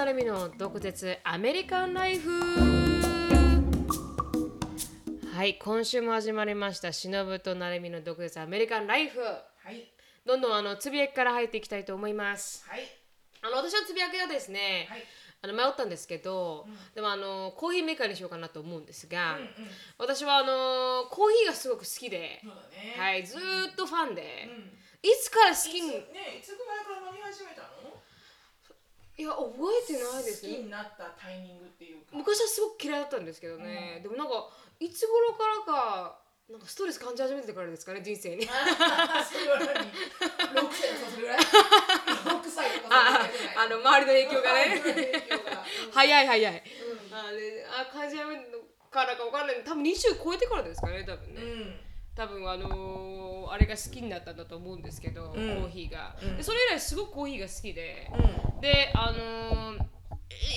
なるみの毒舌アメリカンライフはい今週も始まりましたしのぶとなるみの毒舌アメリカンライフはい。どんどんあのつぶやきから入っていきたいと思いますはい。あの私のつぶやきはですね、はいあの迷ったんですけど、でもあのコーヒーメーカーにしようかなと思うんですが、うんうん。私はあのコーヒーがすごく好きで、ね。はい、ずーっとファンで、うん。いつから好きにね、いつぐらいから飲み始めたの？いや覚えてないです。ね好きになったタイミングっていうか。昔はすごく嫌いだったんですけどね、でもなんかいつ頃からかなんかストレス感じ始めてからですかね人生に。あの周りの影響がね。早い早い、うん。あれあ感じ始めるからかわかんない。多分20超えてからですかね多分ね、うん。多分あのーあれが好きになったんだと思うんですけど、コーヒーが、うんでそれ以来すごくコーヒーが好きで、うん。であのー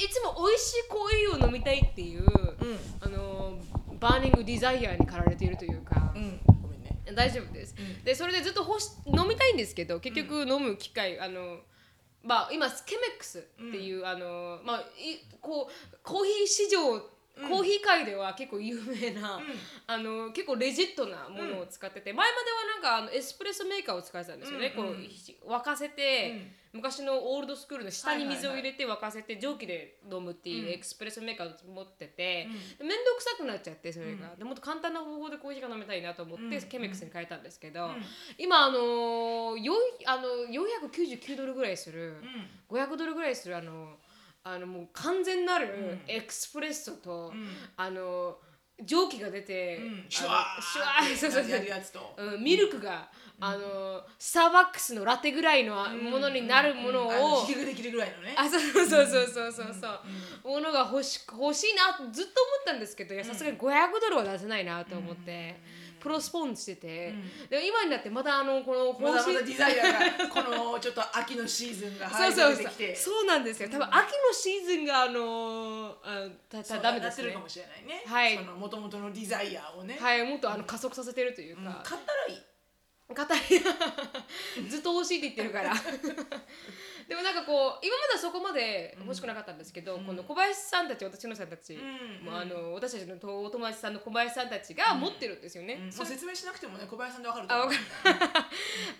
いいつも美味しいコーヒーを飲みたいっていう、うん。あのーバーニングデザイアに駆られているというか、うん。ごめんね。大丈夫です、うんでそれでずっと欲し飲みたいんですけど結局飲む機会、あのまあ今ケメックスっていう、あのまあいこうコーヒー市場コーヒー界では結構有名な、あの結構 legit なものを使ってて、前まではなんかあのエスプレッソメーカーを使ってたんですよね、うんうんコーヒー沸かせて、昔の old school の下に水を入れて沸かせて蒸気で飲むっていうエスプレッソメーカーを持ってて、で面倒くさくなっちゃってそれが、でもっと簡単な方法でコーヒーが飲みたいなと思って、ケメックスに変えたんですけど、今あのよいあの499ドルぐらいする、500ドルぐらいするあのあのもう完全なるエクスプレッソと、あの蒸気が出て、うん。あシュワのシュワーーそうそうそう。やるやつと。うん、ミルクが、あのスターバックスのラテぐらいのものになるものを、あの引きができるぐらいのね。あそうそうそうそうそうそう。ものが欲し欲しいなとずっと思ったんですけどいやさすがに500ドルは出せないなと思って、プロスポンしてて、でも今になってまたあのこのまだまだデザイアがこのちょっと秋のシーズンが 入ってきて。そうなんですよ。多分秋のシーズンがあのあたたダメですねなってるかもしれないね。はい。その元々のデザイアをね。はいもっとあの加速させてるといううん。か、買ったらいい。語り ずっと欲しいって言ってるから でもなんかこう今まではそこまで欲しくなかったんですけど、この小林さんたち私のさんたち、んもうあの私たちのお友達さんの小林さんたちが持ってるんですよね、もうそれ説明しなくてもね小林さんでわかると思う。かる。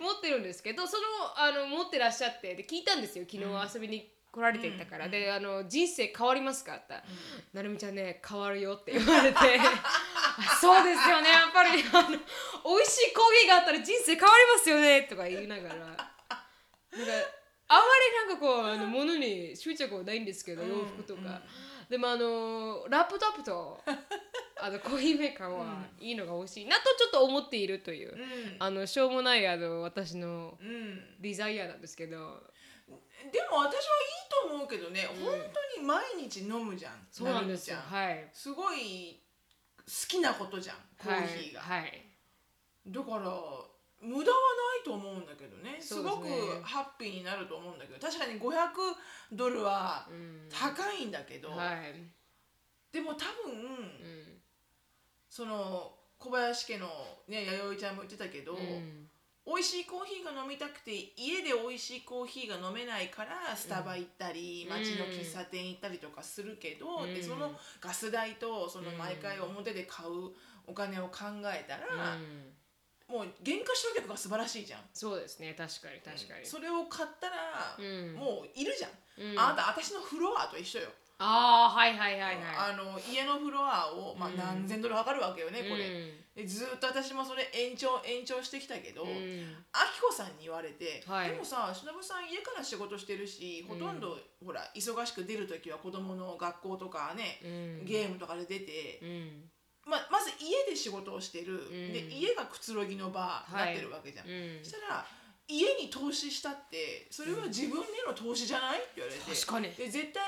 持ってるんですけどそのあの持ってらっしゃってで聞いたんですよ。昨日遊びに来られていたから、であの人生変わりますかってなるみちゃんね変わるよって言われて。あ そうですよね。やっぱりあの美味しいコーヒーがあったら人生変わりますよね。とか言いながら。なんかあまりなんかこうあの物に執着はないんですけど洋服とか、でもあのラップトップと あのコーヒーメーカーはいいのが欲しいなとちょっと思っているという、うん。あのしょうもないあの私のうん。デザイアなんですけど。でも私はいいと思うけどね、本当に毎日飲むじゃん。そうなんですよ。はい。すごい好きなことじゃんコーヒーが、はい、はい。だから無駄はないと思うんだけどね。すごくハッピーになると思うんだけど。確かに500ドルはうん。高いんだけど、はい。でも多分、うん。その小林家のね弥生ちゃんも言ってたけど、うん。美味しいコーヒーが飲みたくて家で美味しいコーヒーが飲めないからスタバ行ったり、街の喫茶店行ったりとかするけど、でそのガス代とその毎回表で買うお金を考えたら、うんもう原価償却が素晴らしいじゃん。そうですね確かに確かに、それを買ったら、うんもういるじゃん、うんあなた私のフロアと一緒よ、ああはいはいはいはいあの家のフロアを、まあ、何千ドルかかるわけよね、これでずっと私もそれ延長延長してきたけど、あきこさんに言われて、はいでもさしのぶさん家から仕事してるしほとんど、ほら忙しく出る時は子供の学校とかね、うんゲームとかで出て、うんままず家で仕事をしてる、ん。で家がくつろぎの場になってるわけじゃん、うん。そしたら家に投資したってそれは自分への投資じゃないって言われて。確かに。で絶対、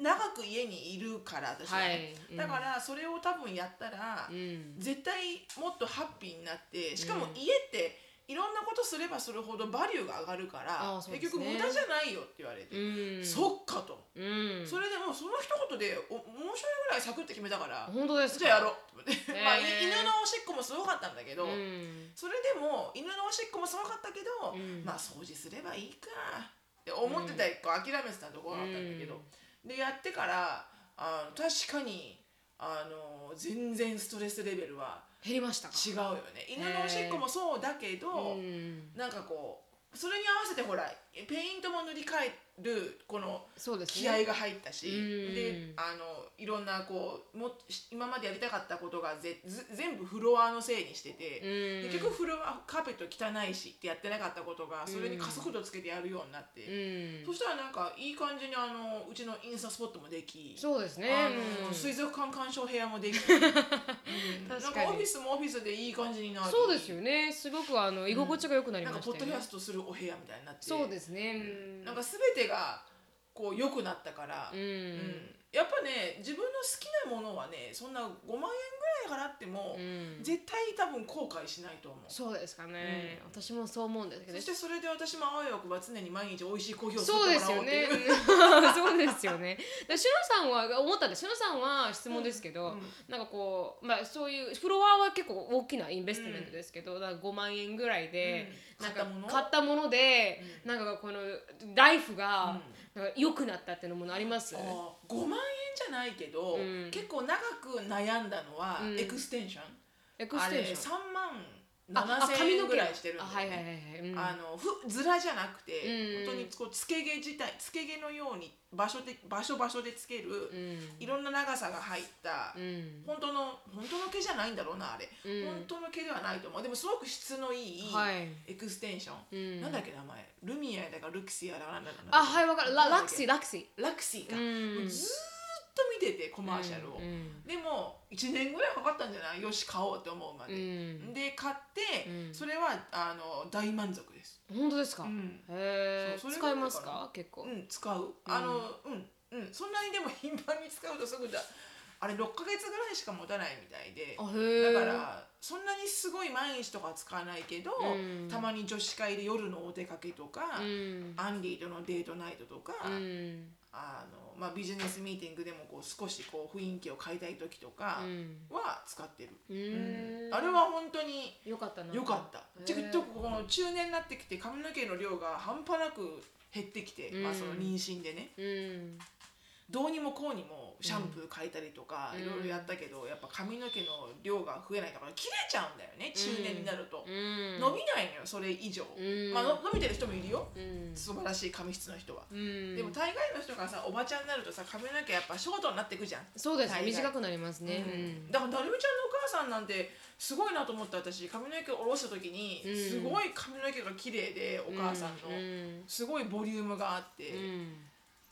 長く家にいるから私は、はい。うん。だからそれを多分やったら、うん。絶対もっとハッピーになってしかも家っていろんなことすればするほどバリューが上がるから、ね。結局無駄じゃないよって言われて、うん。そっかと、うん。それでもうその一言でお面白いぐらいサクッて決めたから本当ですか？じゃあやろうって思って、へー。まあい犬のおしっこもすごかったんだけど、うん。それでも犬のおしっこもすごかったけど、うん。まあ掃除すればいいか。って思ってたこう諦めてたところだったんだけど、でやってからあの確かにあの全然ストレスレベルは減りましたか？違うよね。犬のおしっこもそうだけど、うん。なんかこうそれに合わせてほらペイントも塗り替えるこの気合が入ったし、うん。であのいろんなこうも今までやりたかったことがぜず全部フロアのせいにしてて、うん。結局フロアカーペット汚いしってやってなかったことがそれに加速度つけてやるようになって、うん。そしたらなんかいい感じにあのうちのインスタスポットもでき。そうですね。水族館鑑賞部屋もでき、うん。なん確かオフィスもオフィスでいい感じになりそうですよね。すごくあの居心地が良くなりなんましたよね。かポッドキャストするお部屋みたいになって。そうですね。うん。なんか全てがこう良くなったから、うん。うん。やっぱね自分の好きなものはねそんな5万円ぐらい払っても、うん。絶対多分後悔しないと思う。そうですかね。私もそう思うんですけど。そしてそれで私もあわよくば常に毎日美味しいコーヒーを作そうってですよね。もらおうっていう。そうですよね。でしのさんは思ったんでしのさんは質問ですけど、うん。なんかこうまあそういうフロアは結構大きなインベストメントですけど、だから5万円ぐらいで、うん。なんか買ったもの？買ったもので、なんかこのライフが、なんか良くなったっていうのもあります？あー5万円じゃないけど、うん。結構長く悩んだのは、うん。エクステンション。エクステンション。あれ3万ああ7000円ぐらいしてるんだよ、ね。あはいはいはいはい。うん。あのかつらじゃなくて、うん。本当にこうつけ毛自体つけ毛のように場所で場所場所でつける、うん。いろんな長さが入った、うん。本当の本当の毛じゃないんだろうなあれ、うん。本当の毛ではないと思う。でもすごく質のいいはい。エクステンション、うん。なんだっけ名前。ルミエだかルクシアだかなんだかあはいわかる。ララクシーラクシー。ラクシーか、うん。もうずーっと見ててコマーシャルを、うんうん。でも1年ぐらいかかったんじゃない？よし買おうって思うまで、うん。で買って、うん。それはあの大満足です。本当ですか？うん。へえ使いますか？結構。うん使う。あのうん。うんそんなにでも頻繁に使うとすぐだあれ6ヶ月ぐらいしか持たないみたいで。だからそんなにすごい毎日とかは使わないけど、うん。たまに女子会で夜のお出かけとか、うん。アンディとのデートナイトとか、うん。あのまあ、ビジネスミーティングでもこう少しこう雰囲気を変えたい時とかうん。は使ってる、あれは本当によかったな。良かった。ちょっとこの中年になってきて髪の毛の量が半端なく減ってきて、まあ、うん。その妊娠でね。うんどうにもこうにもシャンプー変えたりとかうん。いろいろやったけど、やっぱ髪の毛の量が増えないから切れちゃうんだよね中年になると、うん。伸びないのよそれ以上、うん。まあの伸びてる人もいるよ。うん。素晴らしい髪質の人は、うん。でも大概の人がさおばちゃんになるとさ髪の毛やっぱショートになってくじゃん。そうです短くなりますね。うん。だからなるみちゃんのお母さんなんてすごいなと思った。私髪の毛を下ろした時に、うん。すごい髪の毛が綺麗でお母さんの、うん。すごいボリュームがあって、うん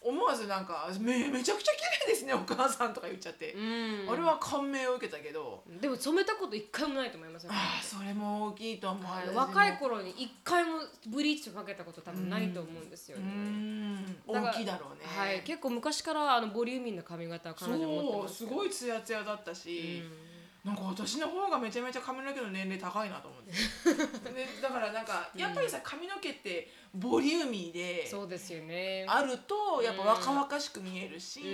思わずなんかめめちゃくちゃ綺麗ですねお母さんとか言っちゃって、うん。あれは感銘を受けたけど、でも染めたこと一回もないと思いますよ。ああそれも大きいと思う、若い頃に一回もブリーチかけたこと多分ないと思うんですようねん。だから大きいだろうね。はい。結構昔からあのボリューミーな髪型を彼女持ってそう。ますすごいツヤツヤだったし、なんか私の方がめちゃめちゃ髪の毛の年齢高いなと思って。でだからなんかやっぱりさ髪の毛ってボリューミーでそうですよね。あるとやっぱ若々しく見えるし、う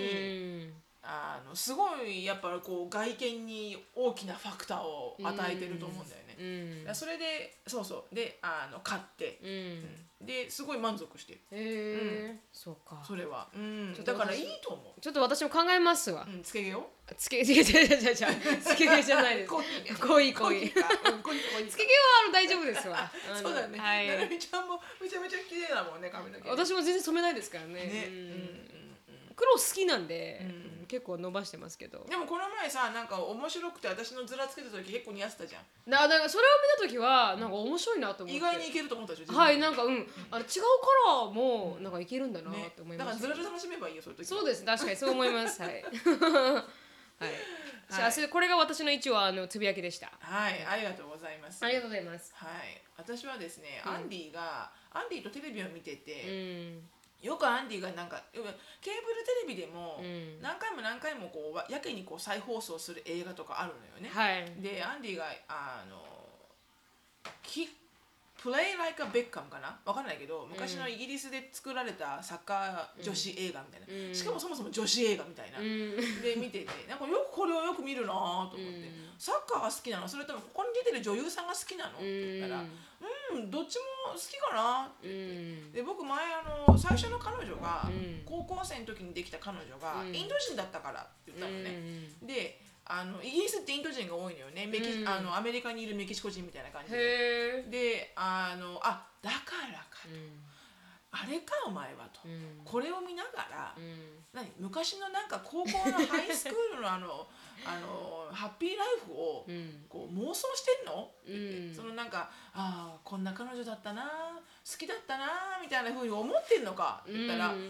ん。あのすごいやっぱこう外見に大きなファクターを与えてると思うんだよね。うん。それでそうそう。であの買って、うんですごい満足して。るへえ。そうか。それは、うん。だからいいと思ちょっと私も考えますわ。う、うん、つけ毛よ。つけ、違う違う違う違う、つけ毛じゃないです。コーヒい。コーヒーコーヒーつけ毛はあの大丈夫ですわ。そうだね、は。ないるみちゃんもめちゃめちゃ綺麗だもんね髪の毛。私も全然染めないですからね。ね、ううんん黒好きなんで、うん結構伸ばしてますけどうん、。でもこの前さなんか面白くて私のズラつけた時結構似合ってたじゃんだだからそれを見た時はなんか面白いなと思って。意外にいけると思ったでしょはい、ななんかうん、あの違うカラーもなんかいけるんだなって思いだました。からズラで楽しめばいいよそういう時そうです、確かにそう思います。はい。はい。じゃあ、それこれが私の一応あのつぶやきでした。はいありがとうございますありがとうございます。はい私はですね、うんアンディがアンディとテレビを見てうて、ん。よくアンディがなんかケーブルテレビでもうん。何回も何回もこうわやけにこう再放送する映画とかあるのよね、はい。でアンディがあのきプレイ・ライカ・ベッカムかな？わかんないけど昔のイギリスで作られたサッカー女子映画みたいな、うん。しかもそもそも女子映画みたいな、うん。で見てて。なんかよくこれをよく見るなと思って、うん。サッカーが好きなの？それともここに出てる女優さんが好きなの？って言ったら、うん、どっっちも好きかな。ってうん。で僕前あの最初の彼女が、うん。高校生の時にできた彼女が、うん。インド人だったからって言ったのね、であのイギリスってインド人が多いのよね。メキ、うん。あのアメリカにいるメキシコ人みたいな感じで。であのあだからかと、あれかお前はと、うん。これを見ながら、うん。何？昔のなんか高校のハイスクールのあのあのハッピーライフをうん。こう妄想してんの？うん。そのなんかああこんな彼女だったな好きだったなみたいなふうに思ってんのか？って言ったら、ううん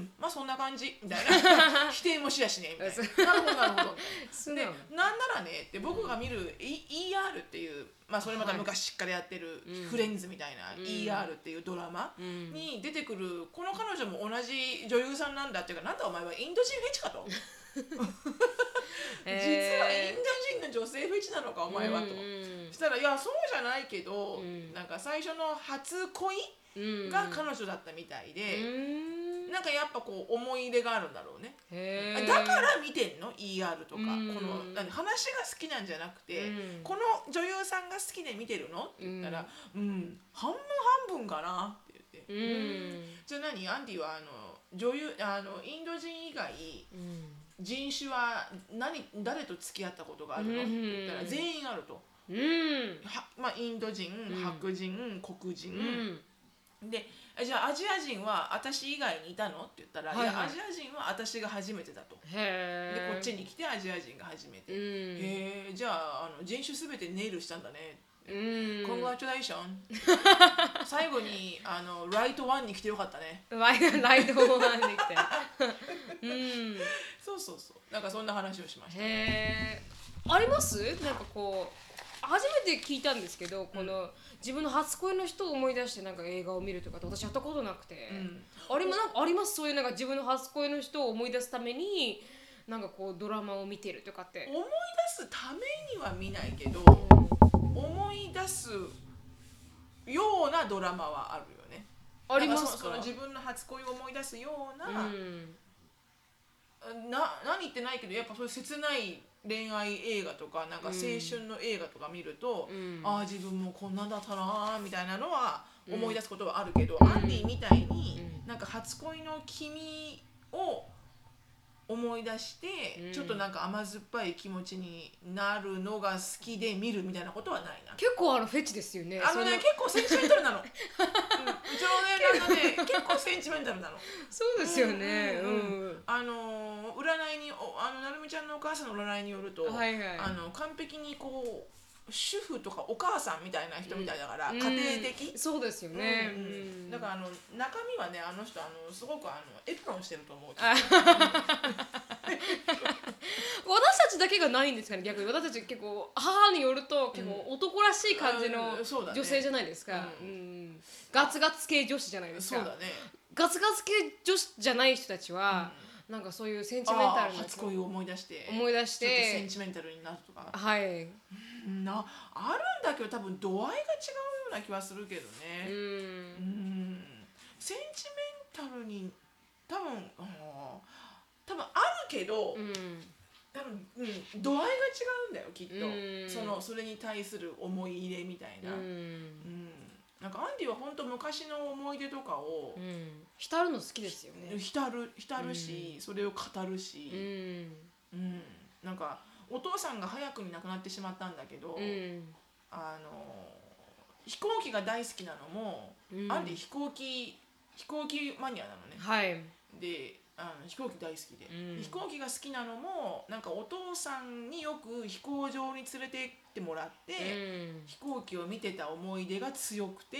んまあそんな感じ。みたいな。否定もしやしね。みたいな。なるほどなるほど。でなんならねって僕が見る E- ER っていう、まあ、それまた昔からやってるうん。フレンズみたいなうん。ER っていうドラマうん。に出てくるこの彼女も同じ女優さんなんだっていうかなんだお前はインド人フェチかと 実はインド人の女性フェチなのかお前はと。そしたらいやそうじゃないけど、うん。なんか最初の初恋うん。が彼女だったみたいで、うん。なんかやっぱこう思い入れがあるんだろうね。だから見てんの？ER とか、うん。この何話が好きなんじゃなくて、うん。この女優さんが好きで見てるの？って言ったら「うん、半分半分かな」って言って、うん。じゃあ何？アンディはあの女優あのインド人以外うん人種は何誰と付き合ったことがあるの、うん。って言ったら全員あると。うん。はまあ、インド人、ん。白人黒人、うん。でじゃあアジア人は私以外にいたの？って言ったら、はいはい。いやアジア人は私が初めてだと。へえでこっちに来てアジア人が初めて、うん。へえじゃああの人種すべてネイルしたんだね、うん。コングラチュレーション最後にあのライトワンに来てよかったね。ライライトオンできて。うん。そうそうそう。なんかそんな話をしました。へえあります？なんかこう初めて聞いたんですけどこの自分の初恋の人を思い出してなんか映画を見るとかって私やったことなくて、うん。あれもなんかあります？そういうなんか自分の初恋の人を思い出すためになんかこうドラマを見てるとかって。思い出すためには見ないけど思い出すようなドラマはあるよね。ありますか？そその自分の初恋を思い出すような、うん。な何言ってないけどやっぱそういう切ない恋愛映画とかなんか青春の映画とか見ると、うん。ああ自分もこんなんだったなーみたいなのは思い出すことはあるけど、ん。アンディみたいに、うん。なんか初恋の君を思い出して、うん。ちょっとなんか甘酸っぱい気持ちになるのが好きで見るみたいなことはないな。結構あのフェチですよね。あのねそ結構センチメンタルなの。うん、うちのね旦那ね結構センチメンタルなの。そうですよね。ううんうん。ん。あのー占いにおあのなるみちゃんのお母さんの占いによると、はいはい。あの完璧にこう主婦とかお母さんみたいな人みたいだから、うん。家庭的、そうですよね。うん。うん。うんだからあの中身はねあの人あのすごくあのエプロンしてると思う あ私たちだけがないんですかね逆に。私たち結構母によると結構男らしい感じの女性じゃないですか、ううん。ガツガツ系女子じゃないですか。そうだね。ガツガツ系女子じゃない人たちは、なんかそういうセンチメンタルな初恋を思い出して。思い出しちょっとセンてチメンタルになるとか。はいなあるんだけど多分度合いが違うような気はするけどうね、うん。ん。センチメンタルに多分多分あるけど、うん。多分、うん、度合いが違うんだよきっと、うん。そのそれに対する思い入れみたいな、ううん。んなんかアンディは本当昔の思い出とかをうん。浸るの好きですよね。浸る浸るし、それを語るし、うん。うん。なんかお父さんが早くに亡くなってしまったんだけど、うん。あの飛行機が大好きなのも、うん。アンディ飛行機飛行機マニアなのね。はい。であの飛行機大好きで、うん。飛行機が好きなのもなんかお父さんによく飛行場に連れてってもらって、うん。飛行機を見てた思い出が強くて、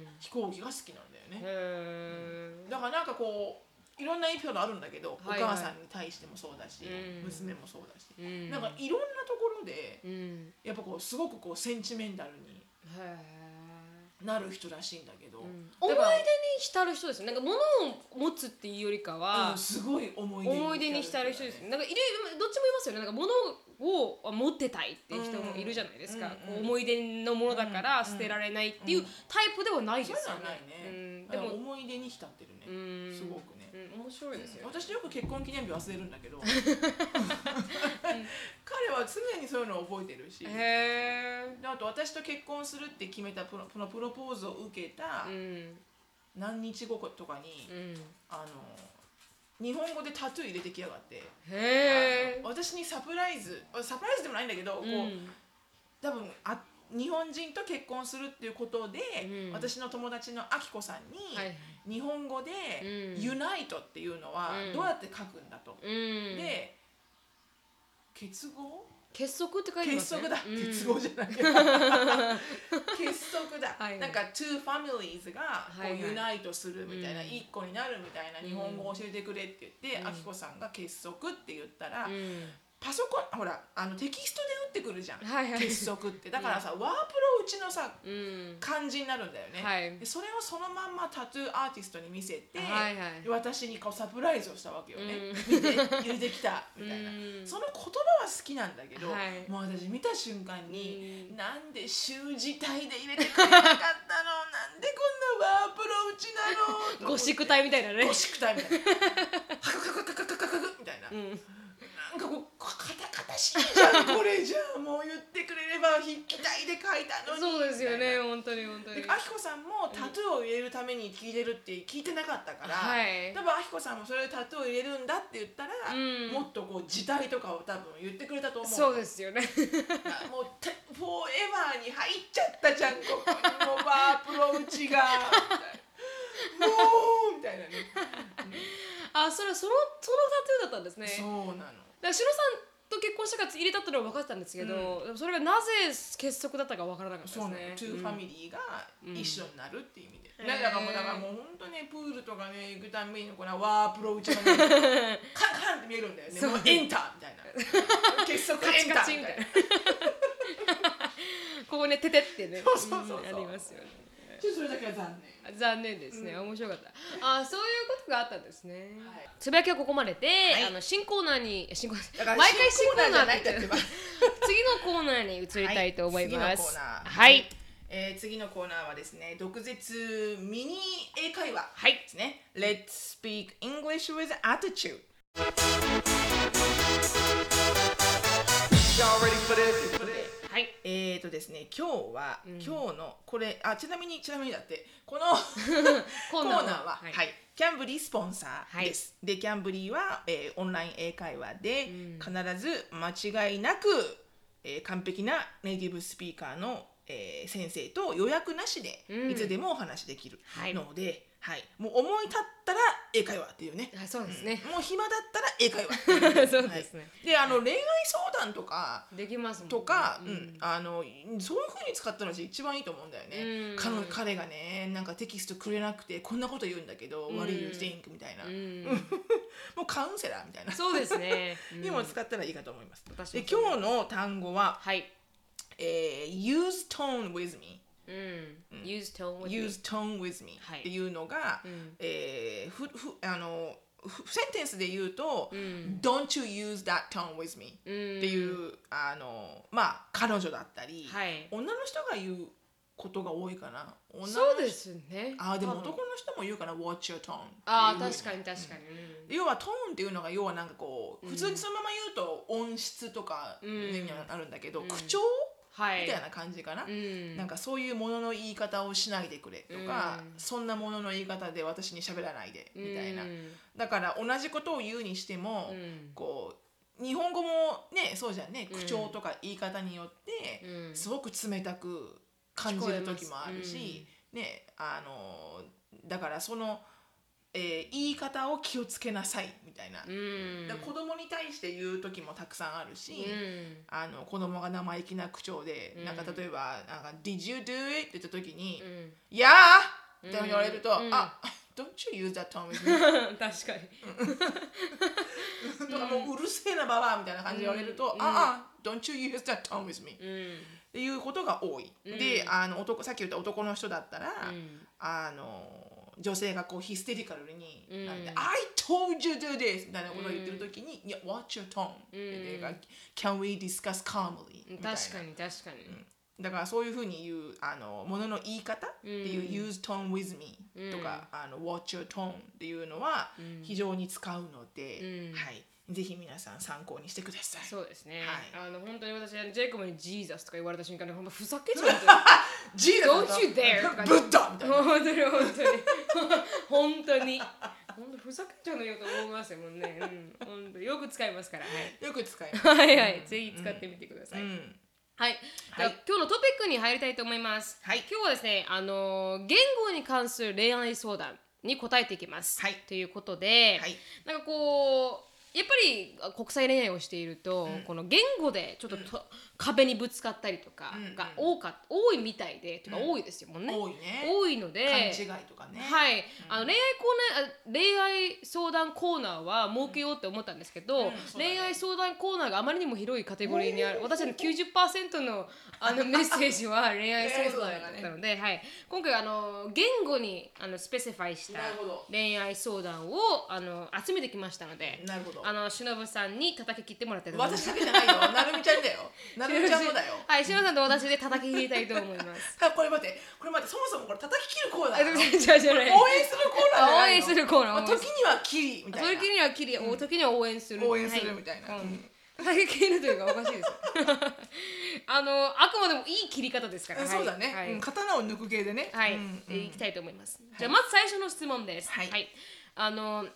うん。飛行機が好きなんだよね、へだからなんかこういろんなエピソードあるんだけど、はいはい。お母さんに対してもそうだし、うん。娘もそうだし、えなんかいろんなところでうん。やっぱこうすごくこうセンチメンタルにへなる人らしいんだけど、ー思い出に浸る人ですよなんか物を持つっていうよりかはうんすごい思い出思い出に浸る人ですよね。なんかいるどっちもいますよね。なんか物を持ってたいっていう人もいるじゃないですか、こう思い出のものだから捨てられないっていうタイプではないですよね。でも思い出に浸ってるね、うん、すごくね、うん、面白いですよ。私よく結婚記念日忘れるんだけど。彼は常にそういうのを覚えてるし。であと私と結婚するって決めたプロこのプロポーズを受けたうん、何日後とかに、うん、あの日本語でタトゥー入れてきやがって、私にサプライズサプライズでもないんだけど、こううん多分あ日本人と結婚するっていうことで、うん。私の友達のあきこさんに、はい。日本語でうん「ユナイト」っていうのはうん。どうやって書くんだと。うん、で結合？結束って書いてますね。結束だ、うん。結合じゃない。結束だ、はい。なんか two families がこはいうはい。ユナイトするみたいな、うん。一個になるみたいな日本語を教えてくれって言って、うん。あきこさんが結束って言ったら、うん、パソコンほらあのテキストで打ってくるじゃん、はいはい。結束って。だからさ、ワープロ打ちのさうん、漢字になるんだよね、はい。でそれをそのまんまタトゥーアーティストに見せて、はいはい。で私にこうサプライズをしたわけよね、うん。見て入れてきたみたいな、うん。その言葉は好きなんだけど、はい。もう私見た瞬間に、うん。なんで習字体で入れてくれなかったの？なんでこんなワープロ打ちなの？ゴシック体みたいなね。ゴ。シック体みたいな。ハクカクカクカクカクみたいな、うん、なんかこうカタカタしいじゃん。これじゃあもう言ってくれれば筆記体で書いたのに。そうですよね、本当に本当に。で。あきこさんもタトゥーを入れるために聞いてるって聞いてなかったから、はい。多分あきこさんもそれでタトゥーを入れるんだって言ったら、うん。もっとこう字体とかを多分言ってくれたと思うそうですよね。あもうてフォーエバーに入っちゃったじゃんここにもうワープロ打ちが。もうみたいなね、あ、それそのそのタトゥーだったんですね。そうなのらシロさんと結婚したから入れたってのは分かってたんですけど、でもそれがなぜ結束だったか分からなかったですそうなの、ね。 two family がうん一緒になるっていう意味で、うん。だからもうだからもう本当ねプールとかね行くたんびにこのワープロ打ちがね カンカンって見えるんだよね。そう。もうエンターみたいな。結束エンターみたいな。な。ここねててってね。そうそうそうそうんありますよね。ちょっとそれだけは残念。残念ですね、面白かった。あそういうことがあったんですね、はい。つぶやきはここまでで、い。あの新コーナーに 新コーナー毎回新コーナーじゃないって 次のコーナーに移りたいと思います、はい。次のコーナー。はい。えー次のコーナーはですね毒舌ミニ英会話はい。ですね。Let's speak English with attitude. Y'all ready for this? とですね今日は、今日のこれあちなみにちなみにだってこの ココーナーは、ははい。いキャンブリースポンサーです。でキャンブリーは、えーオンライン英会話で、必ず間違いなく、えー完璧なネイティブスピーカーの、えー先生と予約なしで、うん。いつでもお話できるはい。ので、はい。もう思い立ったら英会話っていうね。あそうですね、もう暇だったら英会話。そうですね。はい。であの恋愛相談とかできますもんとか、ううん。んあのそういう風に使ったのが一番いいと思うんだよね、うん。彼の彼がねなんかテキストくれなくてこんなこと言うんだけど「うん。What do you think?」みたいな、うん。もうカウンセラーみたいな。そうですね、うん。にも使ったらいいかと思います、私で今日の単語は、はい。えー use tone with me うん、use tone with use tone with me はい。っていうのが、ん。えーふふあのふセンテンスで言うと、ん。Don't you use that tone with me、うん。っていうあのまあ彼女だったり、はい。女の人が言うことが多いかな。女の人そうですね。あーでも多分。男の人も言うかな。Watch your tone ああ確かに確かに、うん。要はトーンっていうのが要はなんかこう、普通にそのまま言うと音質とかになるんだけど、口調はい。みたいな感じかな、うん。なんかそういうものの言い方をしないでくれとか、うん。そんなものの言い方で私に喋らないでみたいな、うんだから同じことを言うにしても、うん。こう日本語もねそうじゃんね。口調とか言い方によって、うん。すごく冷たく感じる時もあるし、ねあのだからその、えー言い方を気をつけなさいみたいな、うん。子供に対して言う時もたくさんあるし、うん。あの子供が生意気な口調で、なんか例えば「なんか Did you do it?」って言った時に「うん。いやー!」って言われると「うん。あ Don't you use that tone with me? 確かに」とかもううるせえなババアみたいな感じで言われると「ああ Don't you use that tone with me」うん。っていうことが多い。であの男さっき言った男の人だったら、ん。あの女性がこうヒステリカルに、うん。I told you to do this みたいなことを言ってる時に、いや Watch your tone、でが Can we discuss calmly 確かに確かに、だからそういうふうに言うあのものの言い方っていう、use tone with me とか、あの watch your tone っていうのは非常に使うので、はい、ぜひ皆さん参考にしてください。そうですね、はあの本当に私ジェイコブにジーザスとか言われた瞬間にほんまふざけちゃうジーダ Don't you dare とかね。ブッダみたいな。本当に本当に。本当に。本当ふざけちゃうのよと思いますよもんね、うん、本当よく使いますから。はい。よく使います。はいはい、ぜひ使ってみてください。うん。はい、では今日のトピックに入りたいと思います。はい。今日はですね、あのー言語に関する恋愛相談に答えていきます。はい。ということで、はい。なんかこうやっぱりあ国際恋愛をしていると、この言語でちょっとと、壁にぶつかったりとかが多か、多いみたいで、とか多いですよもんね。多いね。多いので。勘違いとかね。はい、あの恋愛コーナーあ恋愛相談コーナーは設けようって思ったんですけど、うん。そうだね。恋愛相談コーナーがあまりにも広いカテゴリーにある私の90%のあの メッセージは恋愛相談だったので、はい、今回あの言語にあのスペシファイした恋愛相談をあの集めてきましたのでなるほど。あのしのぶさんに叩き切ってもらって私だけじゃないよ。なるみちゃんだよ。なるみちゃんもだよ。はい、しのぶさんと私で叩き切りたいと思います。あこれ待って、これ待って、そもそもこれ叩き切るコーナー。応援するコーナー。応援するコーナーまあ時には切り時には切り、お時には応援する。応援するみたいなはうんはい、切るというかおかしいですよ。あのあくまでもいい切り方ですから。そうだね、刀を抜く系でね。はい、いきたいと思います。じゃあまず最初の質問です。はいあの。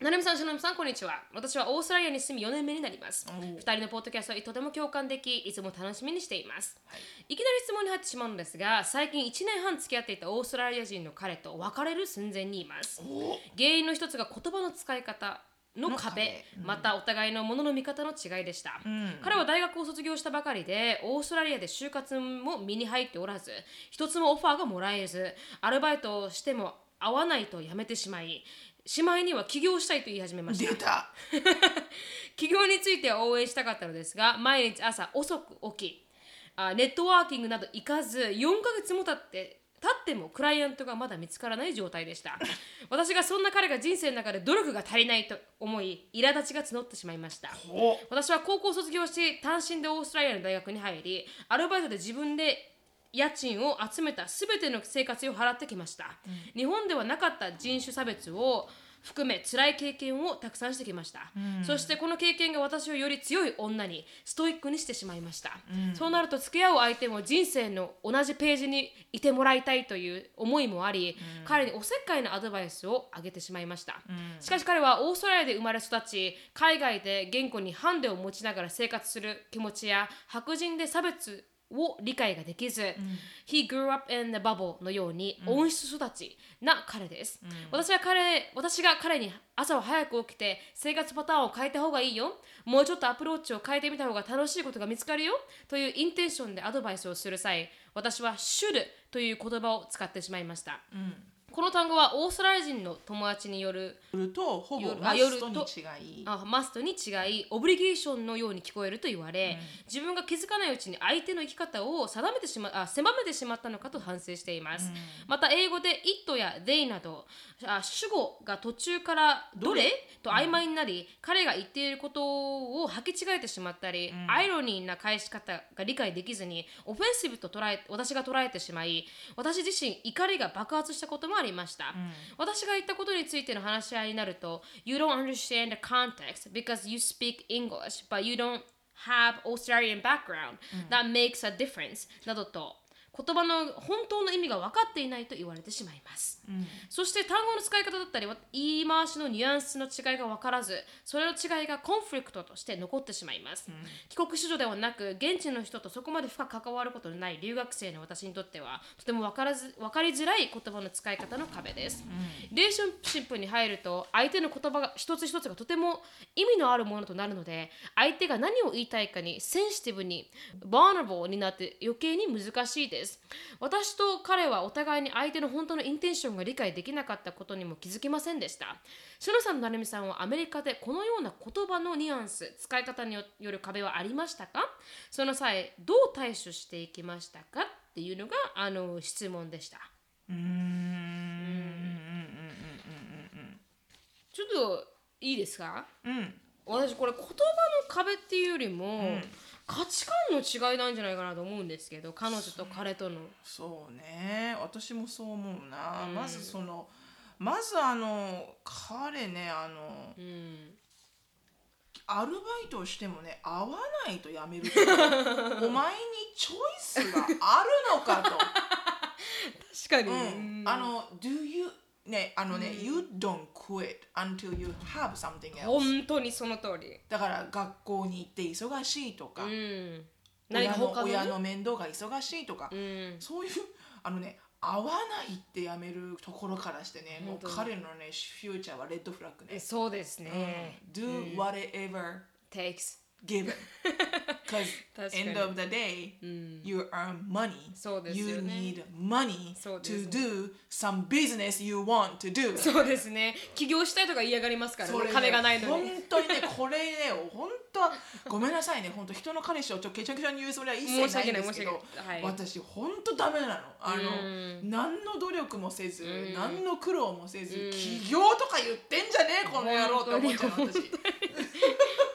ななみさん、しのぶさん、こんにちは。私はオーストラリアに住み4年目になります。おう二人のポッドキャストにとても共感でき、いつも楽しみにしています。い、きなり質問に入ってしまうのですが、最近1年半付き合っていたオーストラリア人の彼と別れる寸前にいます。お原因の一つが言葉の使い方の壁の壁またお互いのものの見方の違いでした、彼は大学を卒業したばかりでオーストラリアで就活も身に入っておらず一つもオファーがもらえずアルバイトをしても合わないと辞めてしまいしまいには起業したいと言い始めました。出た。起業については応援したかったのですが毎日朝遅く起きあネットワーキングなど行かず4ヶ月も経って経ってもクライアントがまだ見つからない状態でした。私がそんな彼が人生の中で努力が足りないと思い苛立ちが募ってしまいました。お私は高校を卒業し単身でオーストラリアの大学に入りアルバイトで自分で家賃を集めた全ての生活費を払ってきました、日本ではなかった人種差別を含め辛い経験をたくさんしてきました、そしてこの経験が私をより強い女にストイックにしてしまいました、そうなると付き合う相手も人生の同じページにいてもらいたいという思いもあり、彼におせっかいなアドバイスをあげてしまいました、しかし彼はオーストラリアで生まれ育ち海外で言語にハンデを持ちながら生活する気持ちや白人で差別を理解ができず、He grew up in the bubble のように温室育ちな彼です、私は彼私が彼に朝は早く起きて生活パターンを変えた方がいいよ。もうちょっとアプローチを変えてみた方が楽しいことが見つかるよ。というインテンションでアドバイスをする際私は should という言葉を使ってしまいました、この単語はオーストラリア人の友達による夜とほぼ夜マストに違い。あマストに違いオブリゲーションのように聞こえると言われ、自分が気づかないうちに相手の生き方を定めてしまあ狭めてしまったのかと反省しています、また英語で「it」や「they」などあ主語が途中から「どれ?」と曖昧になり、彼が言っていることを履き違えてしまったり、アイロニーな返し方が理解できずにオフェンシブと捉え私が捉えてしまい私自身怒りが爆発したこともありました、私が言ったことについての話し合いになると You don't understand the context because you speak English but you don't have Australian background that makes a difference などと言葉の本当の意味が分かっていないと言われてしまいます、そして単語の使い方だったり言い回しのニュアンスの違いが分からずそれの違いがコンフリクトとして残ってしまいます、帰国子女ではなく現地の人とそこまで深く関わることのない留学生の私にとってはとても分からず分かりづらい言葉の使い方の壁です、リレーションシップに入ると相手の言葉が一つ一つがとても意味のあるものとなるので相手が何を言いたいかにセンシティブに vulnerable になって余計に難しいです私と彼はお互いに相手の本当のインテンションが理解できなかったことにも気づきませんでした。しのさんとなるみさんはアメリカでこのような言葉のニュアンス使い方による壁はありましたか？その際どう対処していきましたか？っていうのがあの質問でした。うーん。ちょっといいですか？うん。私これ言葉の壁っていうよりも、価値観の違いなんじゃないかなと思うんですけど彼女と彼との。そうね。私もそう思うな、まずそのまずあの彼ねあのうん。アルバイトをしてもね合わないとやめる お前にチョイスがあるのかと。確かに、うん、あの Do you ねあのね、You don't quit until you have something else. 本当にその通り。だから学校に行って忙しいとか、うん。何親の親の面倒が忙しいとか、うん。そういうあのね合わないってやめるところからしてねもう彼のねフューチャーはレッドフラッグえね、そうですね、Do whatever takes given because end of the day、you earn money. そうですよ you ね need money to do some business you want to do. そうですね.起業したいとか嫌がりますからね。金がないのに。本当にね これね本当はごめんなさいね。本当人の彼氏をちょけちゃくちゃに言うつもりは一切ないんですけど私本当ダメなの。あのうん。何の努力もせずん。何の苦労もせずうん。起業とか言ってんじゃねえこの野郎って思っちゃう私。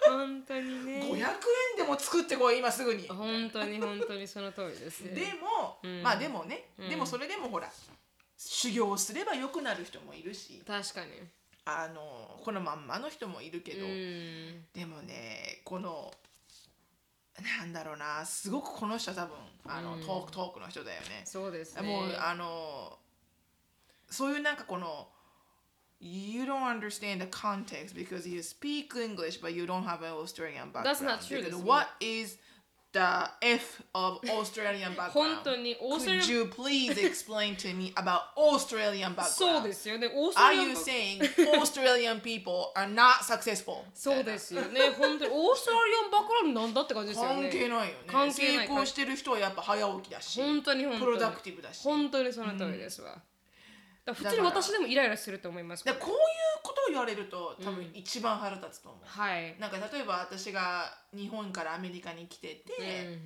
本当に。ね。500円でも作ってこい今すぐに。本当に本当にその通りですね。でもうん。まあでもねうん。でもそれでもほら修行すれば良くなる人もいるし。確かに。あのこのまんまの人もいるけど、うん。でもねこのなんだろうなすごくこの人は多分あの、うん。トークトークの人だよね。そうですね。もうあのそういうなんかこの you don't understand the context because you speak English but you don't have an Australian background. That's not true. Because what is the F of Australian background? Could you please explain to me about Australian background? Are you saying Australian people are not successful? So this year. Australian background. ら普通に私でもイライラすると思います。だこういうことを言われると多分一番腹立つと思う、はい、なんか例えば私が日本からアメリカに来てて、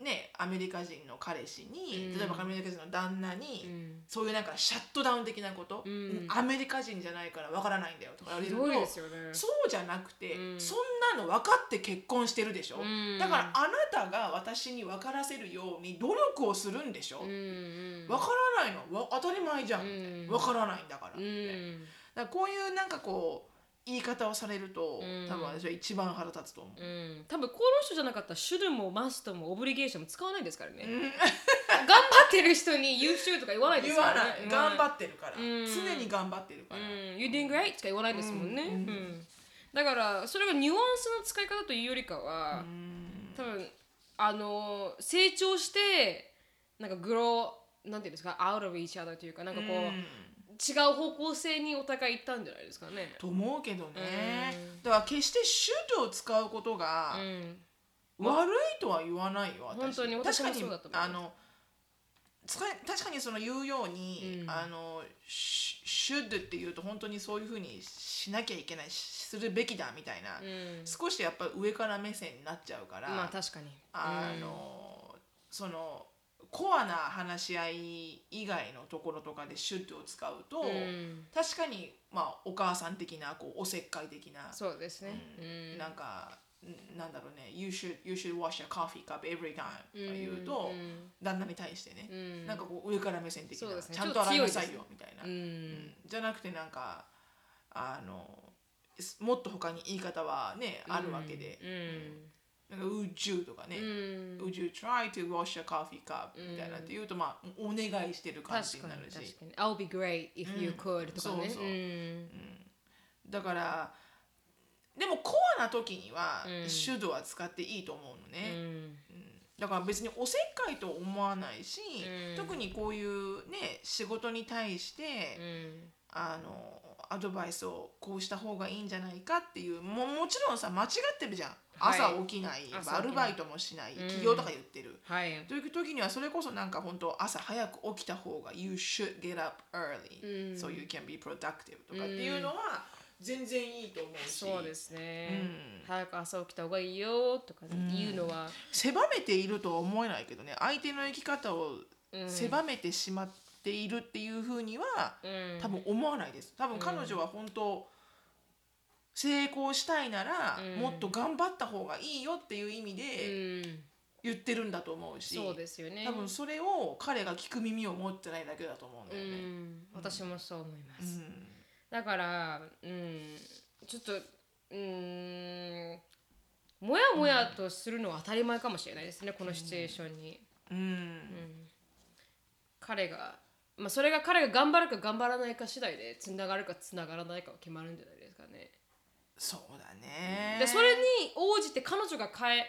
ねアメリカ人の彼氏に、うん。例えばアメリカ人の旦那に、うん。そういうなんかシャットダウン的なこと、うん。アメリカ人じゃないからわからないんだよとか言われひるとどいですよね。そうじゃなくて、うん。そんなの分かって結婚してるでしょ、うん。だからあなたが私に分からせるように努力をするんでしょ、うんうん。分からないの。わ当たり前じゃん、うん。分からないんだからって、うん。だからこういうなんかこう言い方をされると、うん。多分私は一番腹立つと思う、うん、多分この人じゃなかったらシュルもマストもオブリゲーションも使わないですからね、うん。頑張ってる人に優秀とか言わないです言わからね。ない。頑張ってるから、うん。常に頑張ってるから、うん、You doing great? とか言わないですもんね、うん。うん。だからそれがニュアンスの使い方というよりかは、多分あの成長してなんかグローなんていうんですか？out of each other というかなんかこう、うん違う方向性にお互い行ったんじゃないですかね。と思うけどね、うん。だから決してシュートを使うことがうん、悪いとは言わないよ私。本当に確かにそうだと思いますあの使い確かにその言うように、うん。あのシシュッドっていうと本当にそういうふうにしなきゃいけないしするべきだみたいな、うん。少しやっぱり上から目線になっちゃうから、まあ確かに。あの、そのコアな話し合い以外のところとかでシュッドを使うと、うん。確かに、まあ、お母さん的なこうおせっかい的な、そうですね。うん。なんかんなんだろうね「You should, you should wash your coffee cup every time」とか言うと、うん旦那に対してね、うん。なんかこう上から目線的な、ね。ちゃんと洗いなさいよみたいな、ううん。んじゃなくてなんかあのもっと他に言い方はね、あるわけで。う、んなんか「Would you」とかね、うん。Would you try to wash your coffee cup?」みたいなって言うと、まあお願いしてる感じになるし。I'll be great if you could とかね。そうそう。うん。だからでもコアな時にはうん。シュドは使っていいと思うのうね、ん。だから別におせっかいと思わないし、うん。特にこういうね仕事に対して、うん。あのアドバイスをこうした方がいいんじゃないかっていうももちろんさ間違ってるじゃん。はい。朝起きない、朝起きない。アルバイトもしないうん。起業とか言ってる、はい。という時にはそれこそなんか本当朝早く起きた方が You should get up early、うん。so you can be productive とかっていうのは全然いいと思うし、そうですね。うん。早く朝起きた方がいいよとか言うのは。狭めているとは思えないけどね相手の生き方をうん。狭めてしまっているっていうふうには、うん。多分思わないです。多分彼女は本当成功したいなら、うん。もっと頑張った方がいいよっていう意味うでん。言ってるんだと思うし、そうですよね。多分それを彼が聞く耳を持ってないだけだと思うんだうよね。ん。私もそう思います、うん。だからうんちょっとうんもやもやとするのは当たり前かもしれないですね、このシチュエーションに、うん。彼がまあそれが彼が頑張るか頑張らないか次第でつながるかつながらないかは決まるんじゃないですかねそうだね。でそれに応じて彼女が変え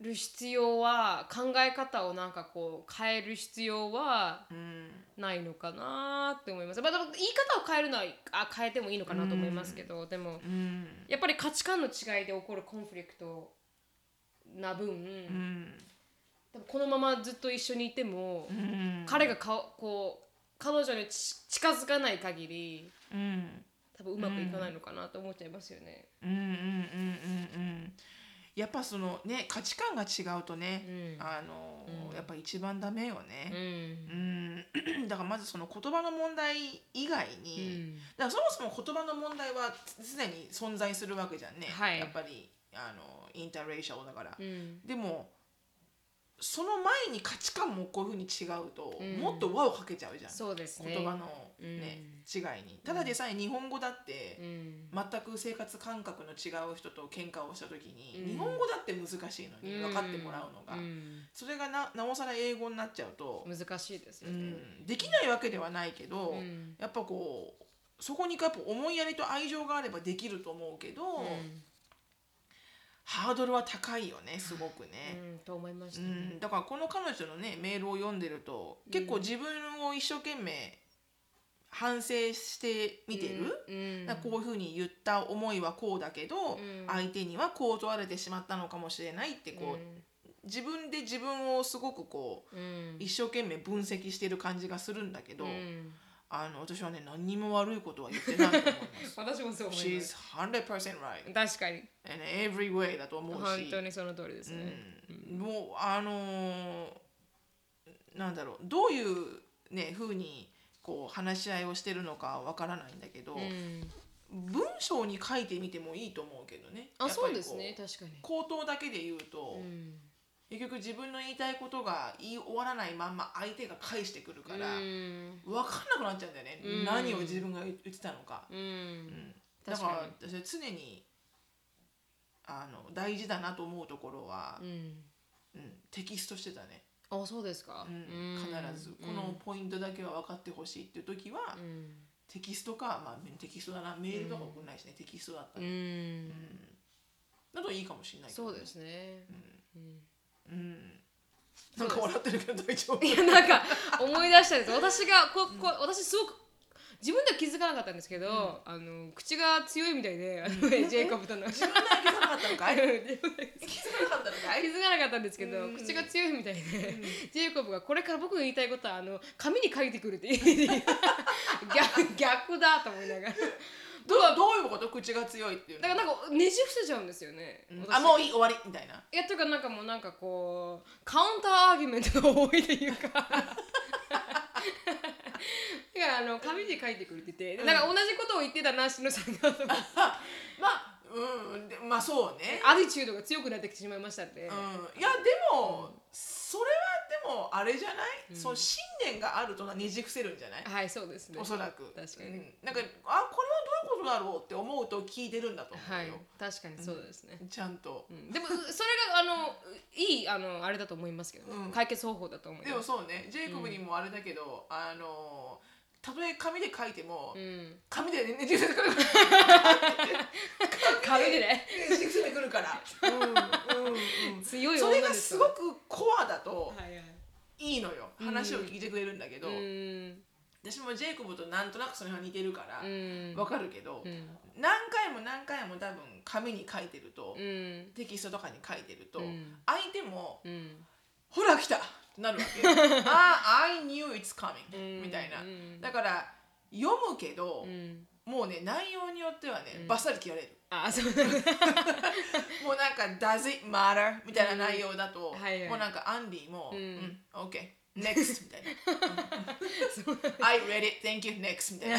る必要は考え方をなんかこう変える必要はうんないのかなって思います。まあ、でも言い方を変えるのはあ変えてもいいのかなと思いますけど、でもうんやっぱり価値観の違いで起こるコンフリクトな分、うん多分このままずっと一緒にいても、うん。彼がかこう彼女にち近づかない限りうん。多分うまくいかないのかなと思っちゃいますよね。うんうんうんうんうん。やっぱそのね価値観が違うとね、うん。あの、うん。やっぱ一番ダメようね。ん。うん、だからまずその言葉の問題以外うに、ん。だからそもそも言葉の問題は常に存在するわけじゃんね、はい。やっぱりあのインターレーシャルだから、うん。でもその前に価値観もこういうふうに違うと、うん。もっと輪をかけちゃうじゃん。そうですね。言葉の、ね違いに。ただでさえ日本語だって、うん。全く生活感覚の違う人と喧嘩をした時に、うん。日本語だって難しいのに分かってもらうのが、うん。それがななおさら英語になっちゃうと、難しいですようね。ん、できないわけではないけど、うん。やっぱこうそこにやっぱ思いやりと愛情があればできると思うけど、うんハードルは高いよねすごくね。うんと思いましうたね。ん、だからこの彼女のねメールを読んでると結構自分を一生懸命反省して見てる、うんこういうふうに言った思いはこうだけど、ん。相手にはこう問われてしまったのかもしれないってこう、自分で自分をすごくこううん。一生懸命分析してる感じがするんだけど、うんあの私はね何にも悪いことは言ってないと思います。私もそう思いま She's す。100% right 確かに in every way だと思う本し当にその通りですね。うんもうあのーなんだろうどういうね風にこう話し合いをしてるのかわからないんだけど、うん文章に書いてみてもいいと思うけどね。あそうですね確かに。口頭だけで言うと、うん結局自分の言いたいことが言い終わらないまんま相手が返してくるから、うん。分かんなくなっちゃうんだよね、うん。何を自分が言ってたのか。うん。うん。だから私は常にあの大事だなと思うところはう、ん。うん。テキストしてたね。あそうですか。うん。必ず。このポイントだけは分かってほしいっていう時は、うん。テキストか、まあ、テキストだな。メールとか送んないしね、テキストだったうら、ん。だといいかもしれないけどそうですね。うんうん。なんか笑ってるけど大丈夫。いやなんか思い出したんです。私がここ私すごく自分では気づかなかったんですけど、あの口が強いみたいであの、ジェイコブとの自分では気づかなかったのかい？気づかなかったのかい？気づかなかったんですけど、うん。口が強いみたいで、ジェイコブがこれから僕の言いたいことはあの紙に書いてくるって言って 逆逆だと思いながらどうどういうこと？口が強いっていうの。だからなんかねじ伏せちゃうんですよね、私。あもういい終わり？みたいな。いやというかなんかもうなんかこうカウンターアーギュメントが多いというか。だからあの紙に書いてくるって言って、なんか同じことを言ってたなしのさんが。まあうん。でまあそうね。アティチュードが強くなってきてしまいましたんで、うん。いやでも、それはでもあれじゃない、その信念があるとねじ伏せるんじゃない、はいそうですね。おそらく。確かに。うん。なんかあこれはどうだろうって思うと聞いてるんだと思うはいよ、確かにそうですね、ちゃんと、うん。でもそれがあのいいあのあれだと思いますけどね、うん。解決方法だと思いでます。もそうね。ジェイコブにもあれだけど、あのたとえ紙で書いても、うん。紙でねじ伏せてくる紙でねねじ伏せてくるから、うんうんうん、強いそれがすごくコアだとはいはいいいのよ話を聞いてくれるんだけど、うん私もジェイコブとなんとなくそれが似てるからうん。わかるけど、うん。何回も何回も多分紙に書いてると、うん。テキストとかに書いてると、うん。相手もうん「ほら来た!」ってなるわけ ああ I knew it's coming、うん。みたいな、うん。だから読むけど、うん。もうね内容によってはね、うん。バッサリ切られる。あそう。もうなんか「Does it matter?」みたいな内容だと、はいはい。もうなんかアンディも「ううんん、OK next」みたいな 「I read it thank you next」みたいな。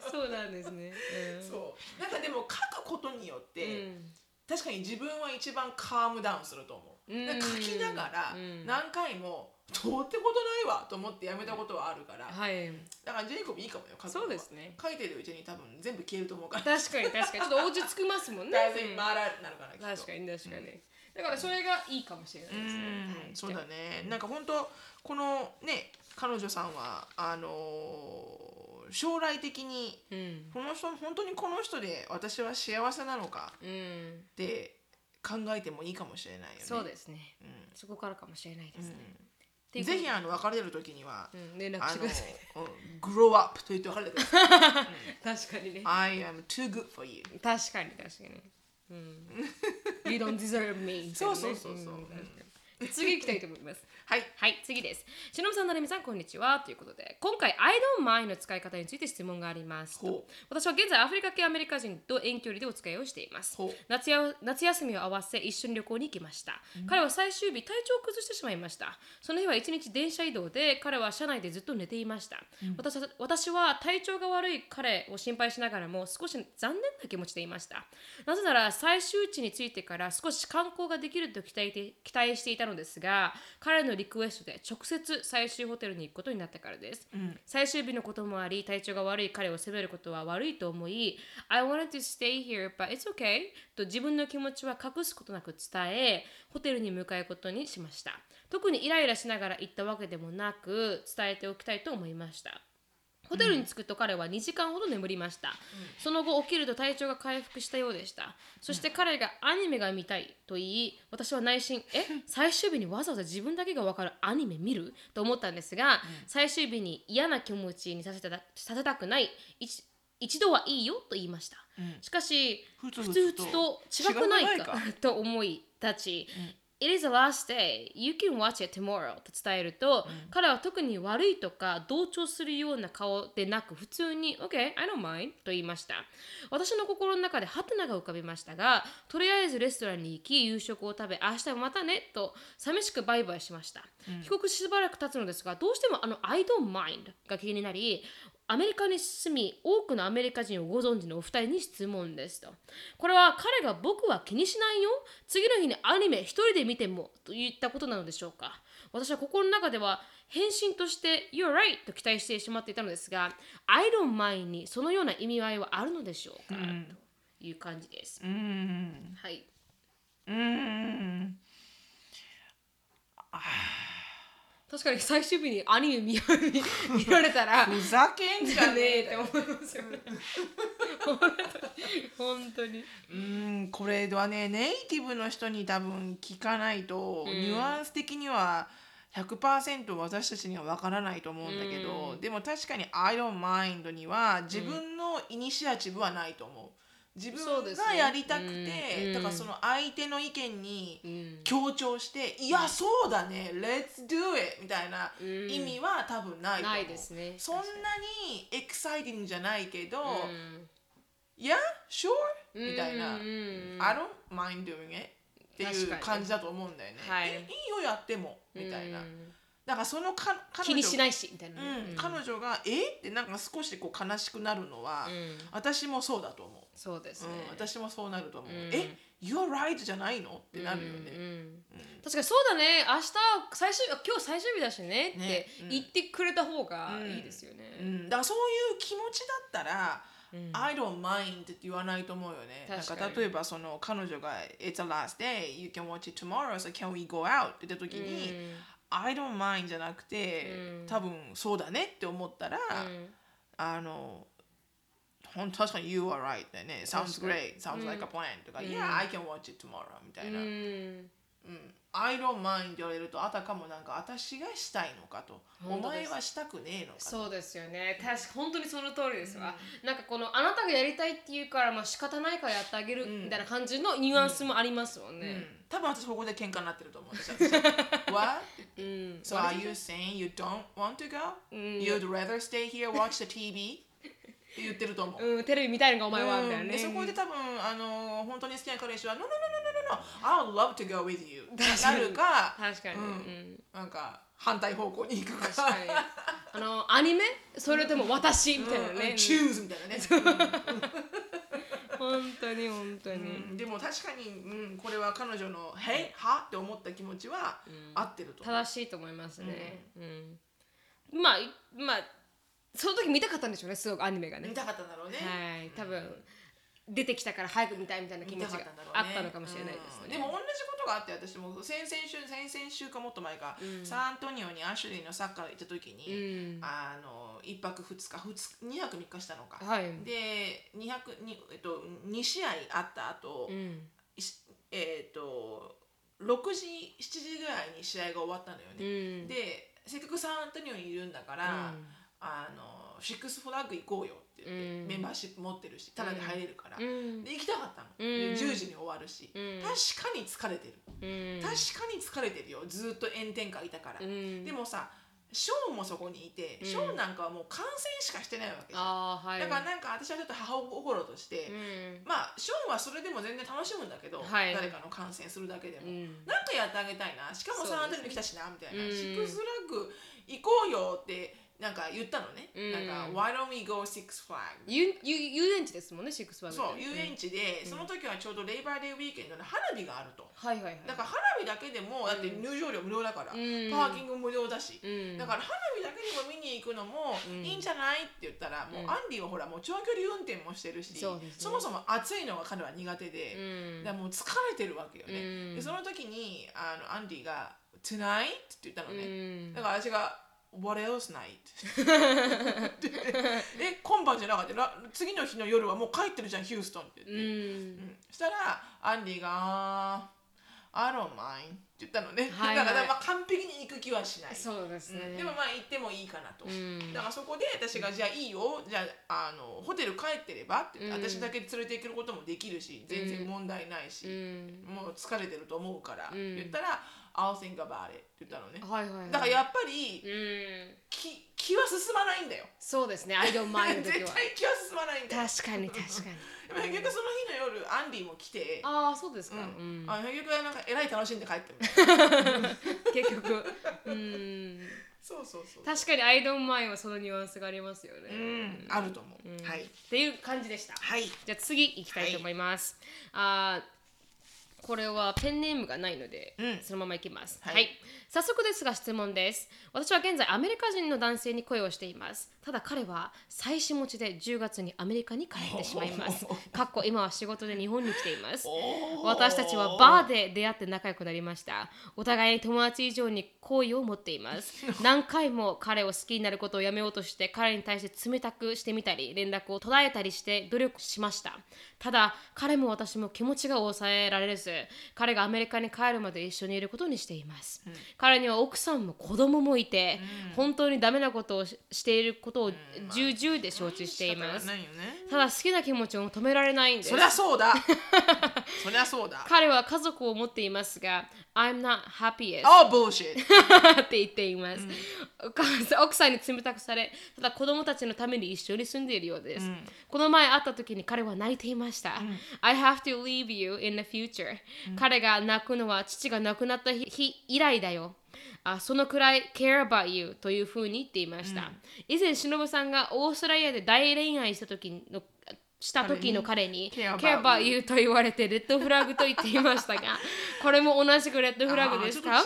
そ そうなんですね。そう。なんかでも書くことによっうて、ん。確かに自分は一番カームダウンすると思う、書きながらうん。何回もどうってことないわと思ってやめたことはあるから、はい。だからジェイコブいいかもよ書そうですね。書いてるうちに多分全部消えると思うから。確かに確かに。ちょっと落ち着きますもんね。大体回らなるから確かに確かに。だからそれがいいかもしれないですね。はいそうだねなんか本当このね彼女さんはあのー将来的にうん。この人本当にこの人で私は幸せなのかうん。って考えてもいいかもしれないよね。そうですね。うんそこからかもしれないですね。うぜひあの別れる時には、うん連絡あのしてください。うん grow up と言って別れてください。確かにね。I am too good for you. 確かに確かに。うん。You don't deserve me。そうそうそうそう次行きたいと思います。はい。はい、次です。しのぶさん、なるみさん、こんにちは。ということで、今回、I don't mind の使い方について質問がありますほう。私は現在、アフリカ系アメリカ人と遠距離でお付き合いをしています。夏や夏休みを合わせ、一緒に旅行に行きました。彼は最終日、体調を崩してしまいました。その日は一日電車移動で、彼は車内でずっと寝ていました。私は私は体調が悪い彼を心配しながらも、少し残念な気持ちでいました。なぜなら、最終地に着いてから少し観光ができると期待て期待していたのですが、彼のリクエストで直接最終ホテルに行くことになったからです。最終日のこともあり、体調が悪い彼を責めることは悪いと思い、I wanted to stay here, but it's okay と自分の気持ちは隠すことなく伝え、ホテルに向かうことにしました。特にイライラしながら行ったわけでもなく、伝えておきたいと思いました。ホテルに着くと彼は2時間ほど眠りました、その後起きると体調が回復したようでした。そして彼がアニメが見たいと言い私は内心え最終日にわざわざ自分だけが分かるアニメ見る？と思ったんですが、最終日に嫌な気持ちにさせたさせたくない。一一度はいいよと言いました、しかしふつふつと違くないか？と思い立ち、It is the last day. You can watch it tomorrow と伝えると、彼は特に悪いとか同調するような顔でなく普通に OK, I don't mind と言いました。私の心の中でハテナが浮かびましたが、とりあえずレストランに行き、夕食を食べ、明日もまたねと寂しくバイバイしました。帰国しばらく経つのですが、どうしてもあの I don't mind が気になり、アメリカに住み多くのアメリカ人をご存知のお二人に質問ですと。これは彼が僕は気にしないよ。次の日にアニメ一人で見てもといったことなのでしょうか。私は心の中では返信として You're right! と期待してしまっていたのですが I don't mind にそのような意味合いはあるのでしょうか、という感じです、うん。はい。うん。確かに最終日にアニメ見見見られたら ふざけんじゃねねええって。思いますよね本当に。うんこれはねネイティブの人に多分聞かないと、ニュアンス的には100%私たちには分からないと思うんだけど、でも確かに「I don't mind」には自分のイニシアチブはないと思う。自分がやりたくて、うん。だからその相手の意見にうん。強調して「いやそうだね Let's do it」みたいなうん。意味は多分ないと思う。ないですね。そんなにエキサイティングじゃないけど、うん。いや、sure? みたいな、I don't mind doing it っていう感じだと思うんだよね。はい。えいいよやってもみたいな。うん。だからそのか彼女気にしないしみたいな。ね、うん。彼女がえ？ってなんか少しこう悲しくなるのは、うん。私もそうだと思う。そうですね、うん、私もそうなると思う。ん。え You're right じゃないの？ってなるよね。うん確かにそうだね。明日最終今日最終日だしね。って言ってくれた方がいいですよね、うん、だからそういう気持ちだったら、I don't mind って言わないと思うよね。なんか例えばその彼女が It's a last day, you can watch it tomorrow, so can we go out? って言った時に、I don't mind じゃなくて、多分そうだねって思ったら、あの本当確かに You are right だよね。Sounds great, sounds like a plan とか、Yeah, I can watch it tomorrow みたいな。うん、I don't mind って言われるとあたかもなんか私がしたいのかと。お前はしたくねえのかと。そうですよね。確か本当にその通りですわ、なんかこのあなたがやりたいって言うからまあ仕方ないからやってあげるみたいな感じのニュアンスもありますもんね、多分私ここで喧嘩になってると思うんですよ。What? うん、So are you saying you don't want to go? You'd rather stay here watch the TV? 言ってると思う。うん、テレビ見たいのかお前は、みたいなねそこで多分あの本当に好きな彼氏は「No no no no no no no I would love to go with you」なるか確かに、なんか反対方向に行くか確かにあのアニメそれとも私みたいなね、うん、チューズみたいなね、本当に本当に、うんでも確かに、うん、これは彼女の「へいは?」って思った気持ちは合ってると正しいと思いますね、うんまあいまあその時見たかったんでしょうねすごくアニメがね。見たかったんだろうね、はい多分、出てきたから早く見たいみたいな気持ちがあったのかもしれないですね、うん。でも同じことがあって私も先々週先々週かもっと前か、サンアントニオにアシュリーのサッカー行った時に、うん。あの1泊2日 2, 2泊3日したのか、はいで2泊に、えっと、2試合あった後、うんえっと6時7時ぐらいに試合が終わったのようね、んでせっかくサンアントニオにいるんだから、あのシックスフラッグ行こうよって言って、うん。メンバーシップ持ってるしタダで入れるから、うん。で行きたかったの、うん。で10時に終わるし、うん。確かに疲れてる、うん。確かに疲れてるよ。ずっと炎天下いたから、うん。でもさショーンもそこにいて、ショーンなんかはもう観戦しかしてないわけじゃん、はい。だからなんか私はちょっと母心として、うん。まあショーンはそれでも全然楽しむんだけど、はい。誰かの観戦するだけでも、うん。なんかやってあげたいな。しかもそうですね。サンアントニオに来たしなみたいな、うん。シックスフラッグ行こうよってなんか言ったのね、うん。なんか Why don't we go Six Flags? ゆゆ遊園地ですもんねシックスフラッグそう遊園地で、その時はちょうどレイバーデーウィーケンドの花火があると。はいはいはい。だから花火だけでもだって入場料無料だから、うん。パーキング無料だし、うん。だから花火だけでも見に行くのもうん。いいんじゃないって言ったら、もうアンディはほらもう長距離運転もしてるしそね。もそも暑いのが彼は苦手で、うん。もう疲れてるわけよね、うん。でその時にあのアンディが「Tonight?」って言ったのね、うん。だから私が「What else night?」え今晩じゃなかった。ら次の日の夜はもう帰ってるじゃんヒューストンって言って、うん。したらアンディが「I don't mind」って言ったのね、はいはい。だからまあ完璧に行く気はしない、そうですね、うん。でもまあ行ってもいいかなと、ん。だからそこで私が「じゃあいいよじゃああのホテル帰ってれば」って私だけ連れて行けることもできるし全然問題ないし、うん。もう疲れてると思うから、ん。言ったら「I'll think about it」って言ったのね、はいはいはい。だからやっぱりうん。気気は進まないんだよ。そうですね。I don't mind の 時絶は対気は進まないんだよ。確かに確かに。でも結局その日の夜アンディも来てああそうですか、ううん。んあ結局なんかえらい楽しんで帰ってる。結局。うん。そうそうそう。確かに I don't mind はそのニュアンスがありますよね、うん。あると思う、はい。っていう感じでした。はい。じゃあ次行きたいと思います、あーこれはペンネームがないので、うん。そのままいきます、ははいい早速ですが質問です。私は現在アメリカ人の男性に恋をしています。ただ彼は妻子持ちで10月にアメリカに帰ってしまいます。かっこ今は仕事で日本に来ています。私たちはバーで出会って仲良くなりました。お互いに友達以上に好意を持っています。何回も彼を好きになることをやめようとして彼に対して冷たくしてみたり連絡を途絶えたりして努力しました。ただ彼も私も気持ちが抑えられず彼がアメリカに帰るまで一緒にいることにしています、彼には奥さんも子供もいて、本当にダメなことをししていることを重々で承知しています、仕方がないよねただ好きな気持ちを止められないんですそりゃそうだそりゃそうだ彼は家族を持っていますが I'm not happiest. Oh bullshit. って言っています、奥さんに冷たくされただ子供たちのために一緒に住んでいるようです、この前会った時に彼は泣いていました、I have to leave you in the future、彼が泣くのは父が亡くなった日日以来だよ。あそのくらい care about you というふうに言っていました、以前忍さんがオーストラリアで大恋愛した時のした時の彼に Care about care about you と言われてレッドフラグと言っていましたが これも同じくレッドフラグですか？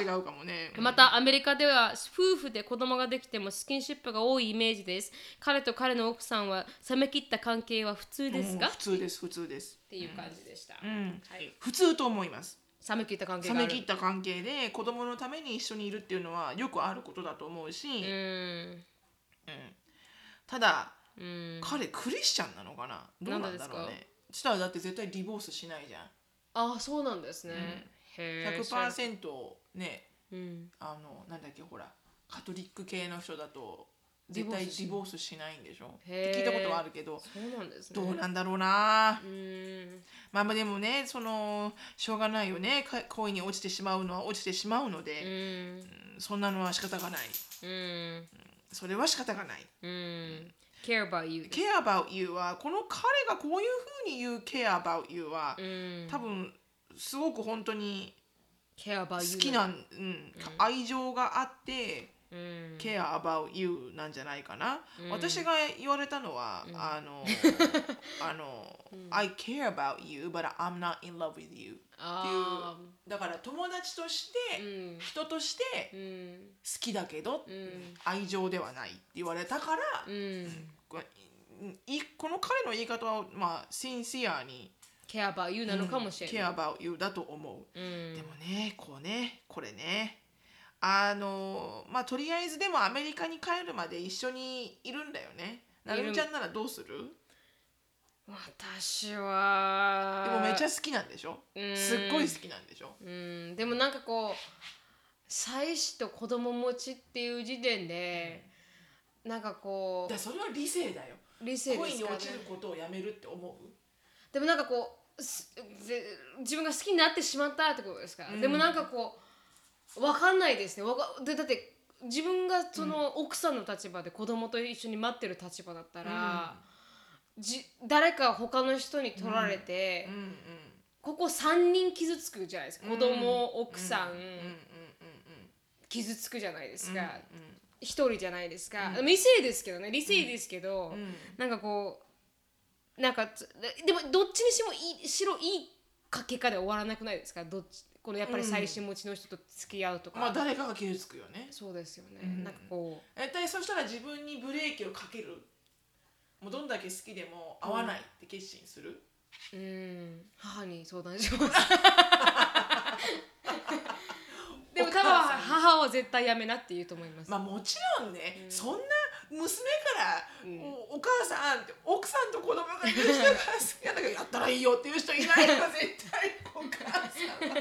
またアメリカでは夫婦で子供ができてもスキンシップが多いイメージです。彼と彼の奥さんは冷め切った関係は普通ですか、うん普通です普通です。っていう感じでした、うん。はい、普通と思います。冷め切った関係冷め切った関係で子供のために一緒にいるっていうのはよくあることだと思うし、うーん。ただ、うん。彼クリスチャンなのかな？どうなんだろうね。そしたらだって絶対ディボースしないじゃん。あそうなんですね、へえ100%ねうん。あのなんだっけほらカトリック系の人だと絶対ディボースしないんでしょ？って聞いたことはあるけどそうなんですね。どうなんだろうな。うーん。まあまあでもねそのしょうがないよね。か恋に落ちてしまうのは落ちてしまうのうで、うんそんなのは仕方がない。うーんそれは仕方がない。うんケアバユ about はこの彼がこういうふうに言うケアバユは、多分すごく本当に好きな、うん、愛情があって、care about you なんじゃないかな、私が言われたのは、あの あの、I care about you but I'm not in love with you. っていう。あだから友達として、人として好うん。きだけど、うん。愛情ではないって言われたから、うん。この彼の言い方はまあシンシアに care about you なのかもしれない、care about you だと思う、うん。でもねこうねこれねあのまあとりあえずでもアメリカに帰るまで一緒にいるんだよね。なるみちゃんならどうする？私は。でもめっちゃ好きなんでしょ？うん。すっごい好きなんでしょ？うん。でもなんかこう妻子と子供持ちっていう時点でなんかこだからそれは理性だよ。う理性で恋すかね。に落ちることをやめるって思う？でもなんかこう自分が好きになってしまったってことですか、でもなんかこう分かんないですね。わかでだって自分がその奥さんの立場で子供と一緒に待ってる立場だったら、じ誰か他の人に取られて、うんうんここ3人傷つくじゃないですか。子供、奥さん、うんうんうん傷つくじゃないですか、うん一人じゃないですか、理性ですけどね。理性ですけど、ん。なんかこうなんかつでもどっちにしもいいしろいいかけかで終わらなくないですか？どっちこのやっぱり最新持ちの人と付き合うとか、まあ誰かが傷つくよね。そうですよね、なんかこ絶対そしたら自分にブレーキをかける。もうどんだけ好きでも合わないって決心する、ううん。母に相談します。でも多分お母は絶対やめなって言うと思います、まあもちろんね、そんな娘から、おお母さんって奥さんと子供がいる人が好きなんだからやったらいいよっていう人いないよ絶対お母さんは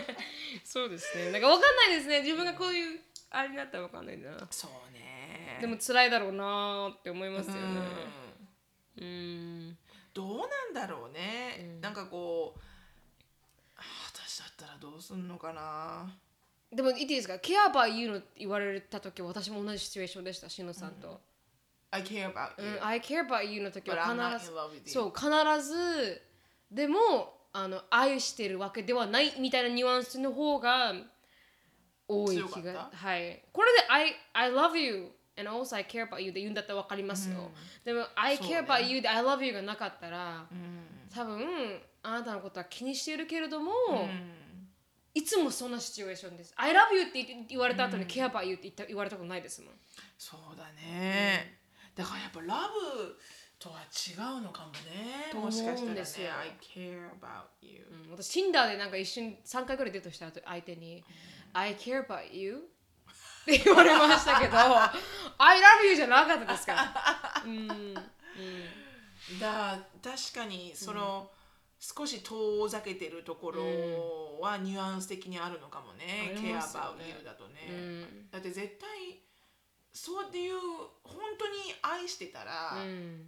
そうですね。なんか分かんないですね。自分がこういうあれになったら分かんないな。そうね。でも辛いだろうなーって思いますよね。うん。うん。どうなんだろうね、なんかこうあ私だったらどうすんのかな。でも言っていいですか？care about you の言われた時私も同じシチュエーションでしたしのさんと、I care about う you、ん I care about you の時は必ずそう必ずでもあの愛してるわけではないみたいなニュアンスの方が多い気がはい。これで I, I love you and also I care about you で言うんだったら分かりますよ、でも I care about you で I love you がなかったら、うん。多分あなたのことは気にしているけれども、うん。いつもそんなシチュエーションです。I love you って言って言われた後に care about you って言った言われたことないですもん。そうだね、だからやっぱラブとは違うのかもね。もしかしたらね。I care about you、うん、私、Tinder でなんか一瞬3回ぐらいデートした後相手に、I care about you って言われましたけど、I love you じゃなかったですか？ら。うん、うん、だ確かにその、少し遠ざけてるところはニュアンス的にあるのかもね、care about ね you だとね、うん。だって絶対そうっていう本当に愛してたら、うん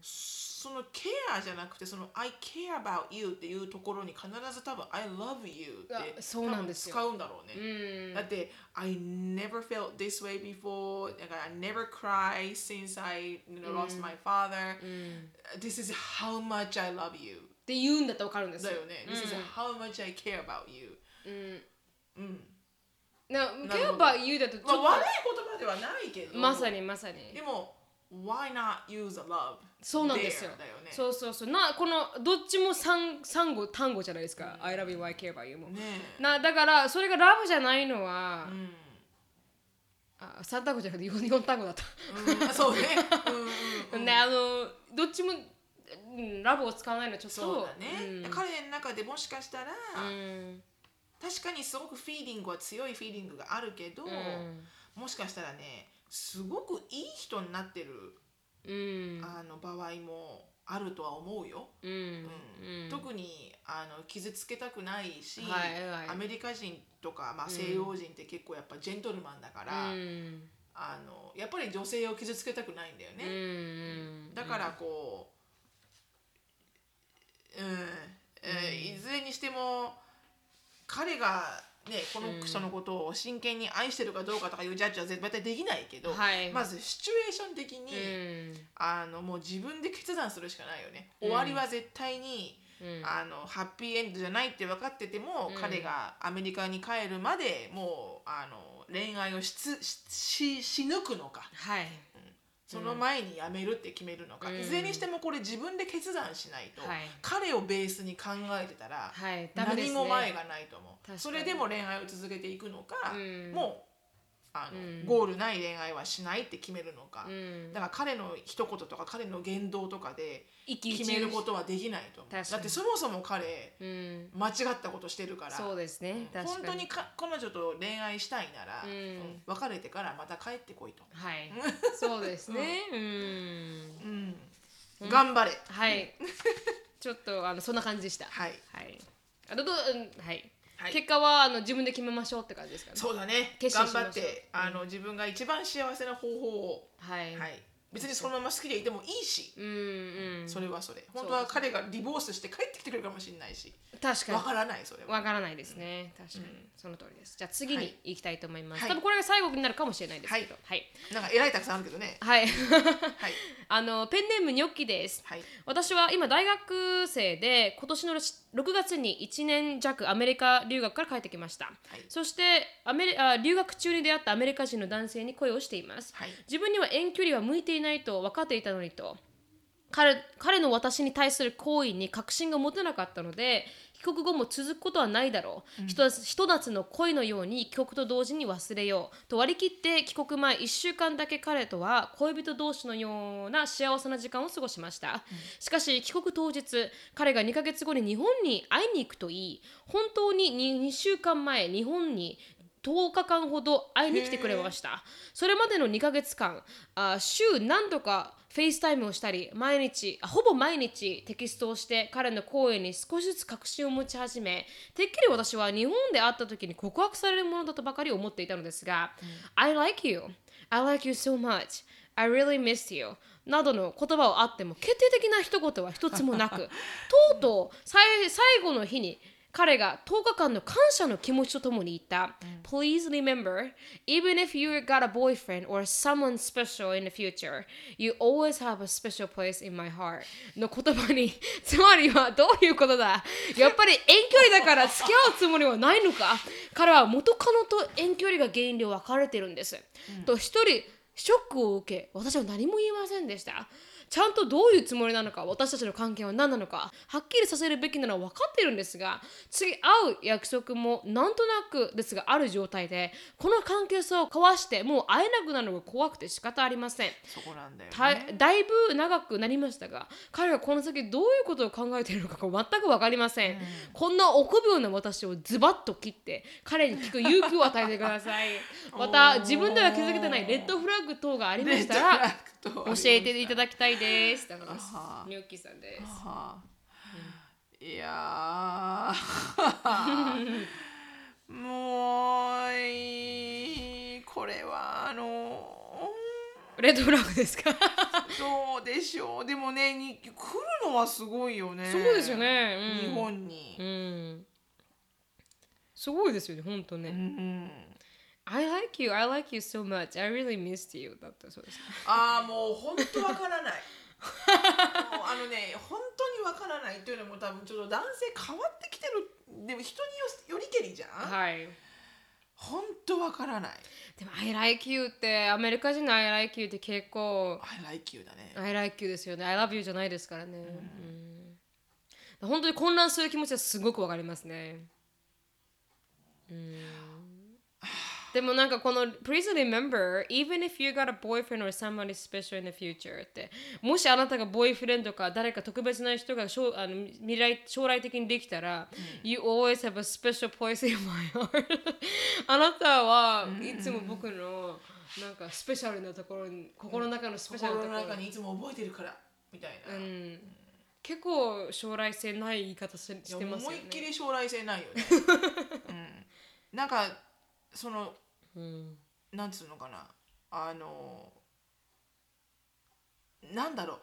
その care じゃなくてその I care about you っていうところに必ず多分 I love you ってあそうなんです使うんだろうね、うんだって I never felt this way before だから I never cried since I you know, lost my father、this is how much I love you って言うんだったら分かるんですよ。だよね、this is how much I care about you うんうんな care about you だとちょっと、まあ悪い言葉ではないけど。まさにまさに。で。も why not use a love そうなんですよ。よね。そうそうそう。なこのどっちも三三語単語じゃないですか、I love you I care about you も、ねなだからそれがラブじゃないのは、うん。あ3単語じゃなくて 4, 四単語だった、うん、そうね。うんうん、ねあのどっちも、うん、ラブを使わないのはちょっと。そうだね、うん。彼の中でもしかしたら、うん確かにすごくフィーリングは強いフィーリングがあるけど、うん。もしかしたらねすごくいい人になってる、うん。あの場合もあるとは思うよ。うん。うん。特にあの傷つけたくないし、はいはい。アメリカ人とか、まあ、西洋人って結構やっぱジェントルマンだから、うん。あのやっぱり女性を傷つけたくないんだようね。ん。だからこう、うん。えーいずれにしても彼がねこの人のことを真剣に愛してるかどうかとかいうジャッジは絶対できないけど、はい。まずシチュエーション的に、あのもう自分で決断するしかないよね。終わりは絶対に、あのハッピーエンドじゃないって分かってても、彼がアメリカに帰るまでもうあの恋愛をしつししし抜くのか。はいその前にやめるって決めるのか、うん。いずれにしてもこれ自分で決断しないと、はい。彼をベースに考えてたら、はい。ね。何も前がないと思う。それでも恋愛を続けていくのか、うん。もうあの、うん。ゴールない恋愛はしないって決めるのか、うん。だから彼の一言とか彼の言動とかで決めることはできないと思う。だってそもそも彼うん。間違ったことしてるから。そうですね。本当にか彼女と恋愛したいなら、別れてからまた帰ってこいと、はい。そうですね。うん。うん。頑張れ。はい。ちょっとあのそんな感じでした。はい。はい。あどどうんはいはい。結果はあの自分で決めましょうって感じですかね。そうだね。決頑張って、あの自分が一番幸せな方法を、はい。はい、別にそのまま好きでいてもいいし、うんうん。それはそれ。本当は彼がリボースして帰ってきてくれるかもしれないし。確かに。わからないそれは。わからないですね。確かに、その通りです。じゃあ次に行きたいと思います、はい。多分これが最後になるかもしれないですけど。はい。なんかえらいたくさんあるけどね。はい、はい。あのペンネームニョッキです。はい。私は今大学生で今年の6月に1年弱アメリカ留学から帰ってきました、い。そしてアメリあ留学中に出会ったアメリカ人の男性に恋をしています、はい。自分には遠距離は向いていないと分かっていたのにと。彼彼の私に対する行為に確信が持てなかったので帰国後も続くことはないだろう、ひとひと夏の恋のように帰国と同時に忘れよう。と割り切って帰国前1週間だけ彼とは恋人同士のような幸せな時間を過ごしました、しかし帰国当日彼が2ヶ月後に日本に会いに行くといい。本当に 2, 2週間前日本に10日間ほど会いに来てくれました。それまでの2ヶ月間あ週何度かフェイスタイムをしたり毎日あほぼ毎日テキストをして彼の好意に少しずつ確信を持ち始めてっきり私は日本で会った時に告白されるものだとばかり思っていたのですが、I like you. I like you so much. I really missed you. などの言葉をあっても決定的な一言は一つもなく とうとう最最後の日に彼が10日間の感謝の気持ちとともに言った、Please remember, even if you got a boyfriend or someone special in the future, you always have a special place in my heart. の言葉に、つまりはどういうことだ？やっぱり遠距離だから 付き合うつもりはないのか？彼は元カノと遠距離が原因で分かれてるんです。と一人ショックを受け、私は何も言いませんでした。ちゃんとどういうつもりなのか私たちの関係は何なのかはっきりさせるべきなのは分かっているんですが次会う約束もなんとなくですがある状態でこの関係性を交わしてもう会えなくなるのが怖くて仕方ありません。そこなんだよだねだいぶ長くなりましたが彼がこの先どういうことを考えているのかが全く分かりません、こんな臆病な私をズバッと切って彼に聞く勇気を与えてください。また自分では気づけてないレッドフラッグ等がありましたら教えていただきたいです。だからはニョッキさんです。はあ。いやー。もういい。これはあのレッドフラッグですか？どうでしょう。でもねに来るのはすごいよね。そうですよね、うん、日本に。う、ん。すごいですよね本当ね、うん、I like you I like you so much. I really missed you. だったそうです。ああもう本当わからない。もうあのね本当にわからないっていうのも多分ちょっと男性変わってきてる。でも人によよりけりじゃん。はい。本当わからない。でも I like you ってアメリカ人の I like you って結構 I like you だね。I like you ですよね。I love you じゃないですからね、うん。本当に混乱する気持ちはすごくわかりますね。うんでもなんかこの Please remember even if you got a boyfriend or somebody special in the future って。もしあなたがボーイフレンドか誰か特別な人が将あの未来将来的にできたら、You always have a special place in my heart あなたはいつも僕のなんかスペシャルなところに心の中のスペシャルなところに。心の中にいつも覚えてるからみたいな、うん、結構将来性ない言い方してますよね。思いっきり将来性ないよね、うん、なんかそのうん。なんつうのかな。あのなんだろう。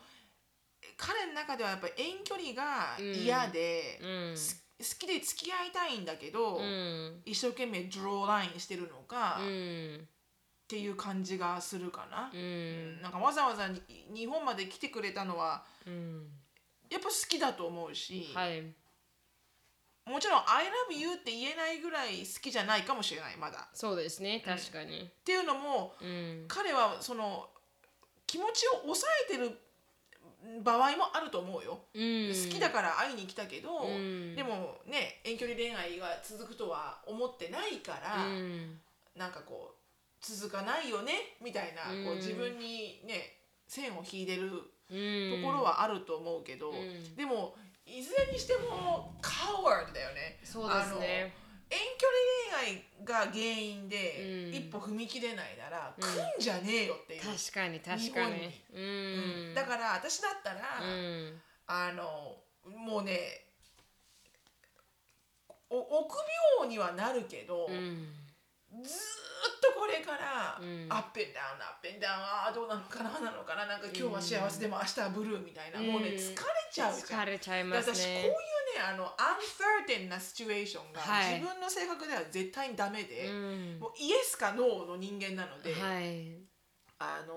彼の中ではやっぱり遠距離が嫌で、うん。すきで付き合いたいんだけど、うん。一生懸命ドローラインしてるのか、うっんていう感じがするかな。う、ん。なんかわざわざに日本まで来てくれたのはうん。やっぱ好きだと思うし、はいもちろん「I love you」って言えないぐらい好きじゃないかもしれないまだ。そうですね確かに。っていうのもうん。彼はその気持ちを抑えてる場合もあると思うよ。うん。好きだから会いに来たけど、うん。でもね遠距離恋愛が続くとは思ってないから、うん。なんかこう続かないよねみたいな、こううん自分にね線を引いてるうん。ところはあると思うけど、ん。でもいずれにしてもカワードだよね。そうですね。あの遠距離恋愛が原因でうん。一歩踏み切れないなら、うん。来んじゃねえよっていう、確かに確日本に。かにうん。だから私だったら、うん。あのもうねお臆病にはなるけど、うんずーっとこれから、うん。アップンダウンアップンダウンあーどうなのかななのかななんか今日は幸せでも明日はブルーみたいな、もうねうん疲れちゃうじゃん。疲れちゃいでます私こういうねねあのアンサーテンなシチュエーションが、はい。自分の性格では絶対にダメで、うん。もうイエスかノーの人間なので、はい。あの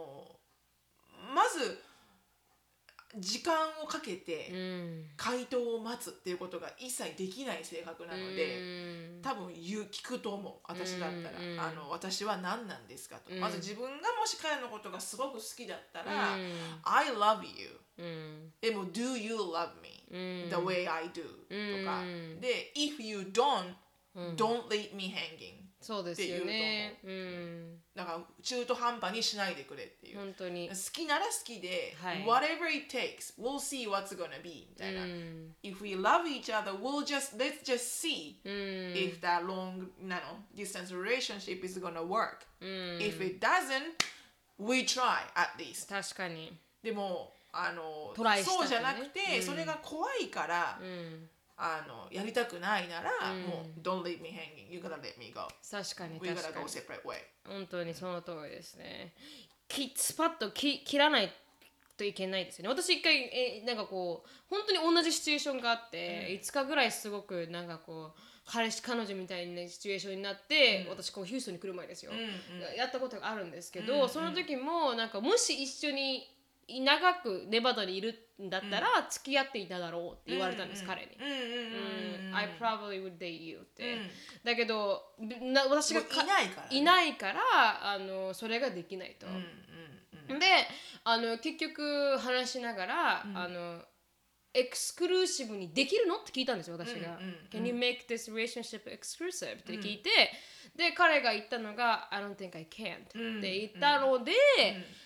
まず時間をかけてうん。回答を待つっていうことが一切できない性格なので、うん。多分言う聞くと思う私だったら、うんうんあの私は何なんですかと、うん。まず自分がもし彼のことがすごく好きだったら、うん。I love you うん。でも Do you love me、うん。The way I do、とか。うん。で If you don't、うん。don't leave me hanging そうですよねうんだから中途半端にしないでくれっていう、本当に好きなら好きで、はい whatever it takes we'll see what's gonna be みたいな、うん if we love each other we'll just let's just see うん if that long なの distance relationship is gonna work、うん if it doesn't we try at least 確かにでもあのそうじゃなくて、うんそれが怖いから、うんあのやりたくないなら、うん。もう don't leave me hanging. You gotta let me go. 確かに we 確 gotta か go に。separate way. 本当にその通りですね。きスパッとき切らないといけないですよね。私一回えなんかこう本当に同じシチュエーションがあって、5日ぐらいすごくなんかこう彼氏彼女みたいなシチュエーションになって、私こうヒューストンに来る前ですよ、うんやったことがあるんですけど、うんうん。その時もなんかもし一緒に長くネバダにいるんだったら付き合っていただろうって言われたんです、彼に。うん I probably would date you って、うん。だけどな私がいないからあのそれができないと、であの結局話しながら、あのエクスクルーシブにできるの？って聞いたんですよ私が、Can you make this relationship exclusive? って聞いて、で彼が言ったのが I don't think I can うんって言ったので、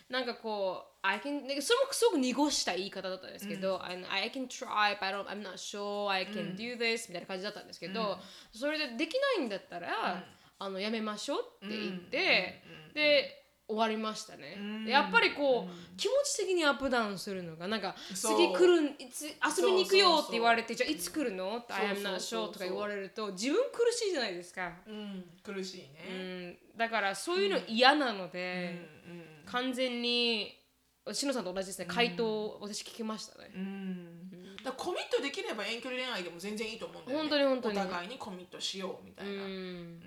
なんかこう I can なんかそれもすごく濁した言い方だったんですけど、I, I can try but I don't, I'm not sure I can do this みたいな感じだったんですけど、それでできないんだったら、あのやめましょうって言って、で終わりましたね、でやっぱりこう、気持ち的にアップダウンするのがなんか次来るんいつ遊びに行くよって言われてじゃあいつ来るの？って I am not sure とか言われると自分苦しいじゃないですか、うん。苦しいね。うん、だからそういうの嫌なのうん。で、完全にしのさんと同じですね。回答を私聞きましたね、うん。うん。だコミットできれば遠距離恋愛でも全然いいと思うんだよね。本当に本当に。お互いにコミットしようみたいな、うん。うん。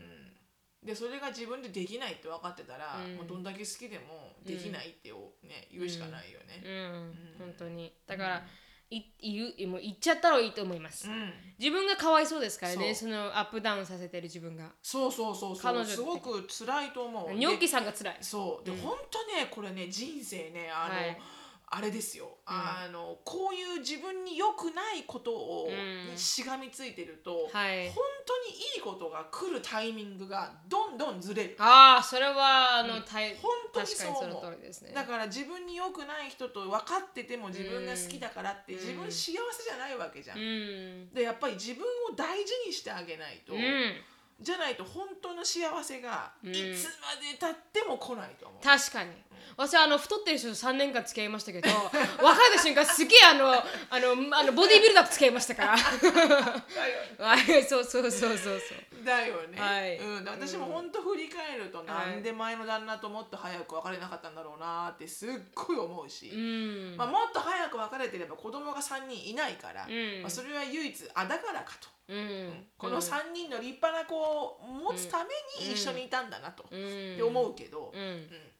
でそれが自分でできないって分かってたら、うん。もうどんだけ好きでもできないってを、ね、言うしかないようね。ん、本当に。だから、い言うもう言っちゃったらいいと思います、うん。自分がかわいそうですからねそそのアップダウンさせてる自分が。そうそうそうそ彼女うすごく辛いと思う。ニョッキでさんが辛い。そう。で、本当ねこれね人生ねあの、はいあれですよ、あのこういう自分に良くないことを、うしがみついてると、はい。本当にいいことが来るタイミングがどんどんずれる。ああそれはあの、たい本当にそう思う。ね。だから自分に良くない人と分かってても自分が好きだからってうん。自分幸せじゃないわけじゃん。うん。でやっぱり自分を大事にしてあげないと、うんじゃないと本当の幸せがいん。つまでたっても来ないと思う。確かに。私はあの太ってる人と3年間付き合いましたけど 別れた瞬間すげえあのあのあのボディービルダーと付き合いましたから。はいそうそうそうそうそう。だよね、はい。うん、私も本当振り返ると、はいなんで前の旦那ともっと早く別れなかったんだろうなってすっごい思うし、うん。まあ、もっと早く別れてれば子供が3人いないから、うん。まあ、それは唯一あだからかと、うん。この3人の立派な子を持つために一緒にいたんだなと、うん。って思うけど、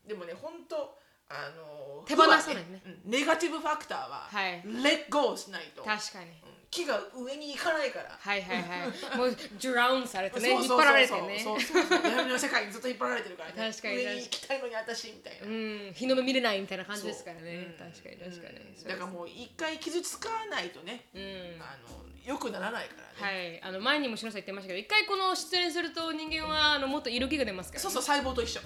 でもね本当あの手放さないね。ネガティブファクターは、はい。レッゴーしないと、確かに。うん。木が上に行かないから。はいはいはい。もうドラウンされてね。引っ張られてね。そうそうそう。闇の世界にずっと引っ張られてるからね。確かに上に行きたいのに私みたいな、うん。日の目見れないみたいな感じですからね。確かに確かに。うん。だからもう一回傷つかないとね、うん。あの良くならないからね、はい、あの前にも篠さん言ってましたけど一回この出演すると人間はあのもっと色気が出ますから、そうそう細胞と一緒。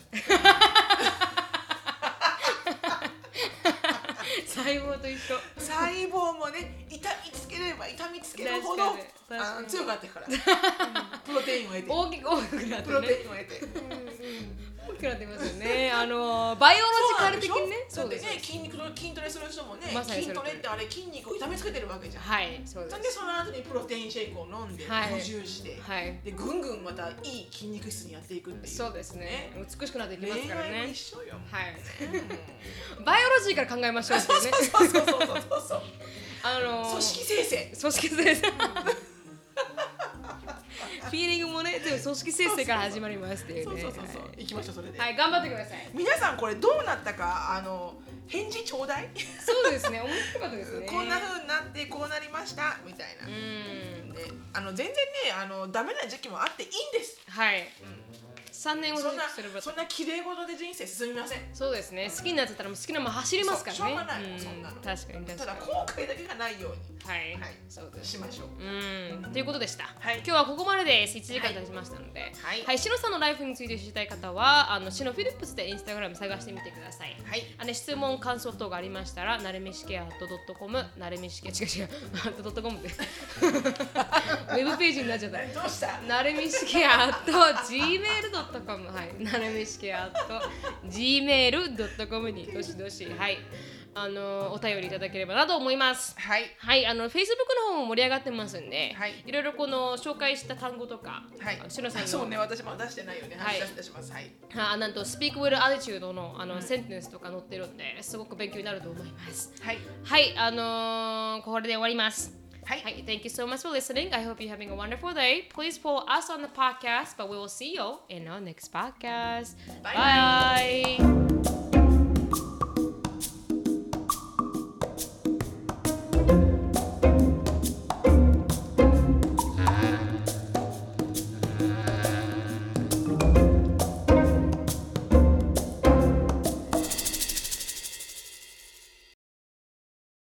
細胞と一緒。細胞もね痛みつければ痛みつけるほどあ強くなってくから、うん。プロテインを得て。大きく大きくなってプロねテインを得て、大きくなってますよね。あのバイオロジカル的にね。そうです。筋肉の筋トレする人もね、ま筋トレってあれ筋肉を痛めつけてるわけじゃん、はいそうでそんですその後にプロテインシェイクを飲んではい。補充して、はい。でぐんぐんまたいい筋肉質にやっていくっていうそうですね。美しくなっていきます恋からね。一緒よ、はい。うんバイオロジーから考えましょうね。そうそうそうそうそうそう。あの組織生成。組織生成フィーリングもね全部組織生成から始まりますっていうそうねそうそうそう。行きましょうそれで、はい、はい、頑張ってください。皆さんこれどうなったかあの返事ちょうだい、そうですね。面白かったですね。こんな風になってこうなりました？みたいな、うん。であの全然ねあのダメな時期もあっていいんです、はい3年ほどそんなすればそんな綺麗事で人生進みません。そうですね。好きになっちゃったらもう好きなまま走りますからね。しょうがない。もん。んそんなの。確かに確かただ後悔だけがないように。にはい、はい。そうですしましょう。うん。ということでした、はい。今日はここまでです。1時間経ちましたので。はい。シノさんのライフについて知りたい方はあのシノフィリップスでインスタグラム探してみてください。はい。あの質問感想等がありましたらなるみしけアットドットコムなるみしけ違う違う。ドットコムでウェブページになっちゃった。どうした？なるみしけアット gmail.com はい。なるみしけアット gmail.com にどしどしはい。あのお便りいただければなと思います。はい。はい、あの Facebook の方も盛り上がってますんで、はい。いろいろこの紹介した単語とか、はい。しのさんの。そうね私も出してないよね。はい。出します。はい。あなんと Speak with Attitude のあの、センテンスとか載ってるんですごく勉強になると思います。はい。はい、あのーこれで終わります。Hi. Hi. Thank you so much for listening. I hope you're having a wonderful day. Please follow us on the podcast, but we will see you in our next podcast. Bye. Bye.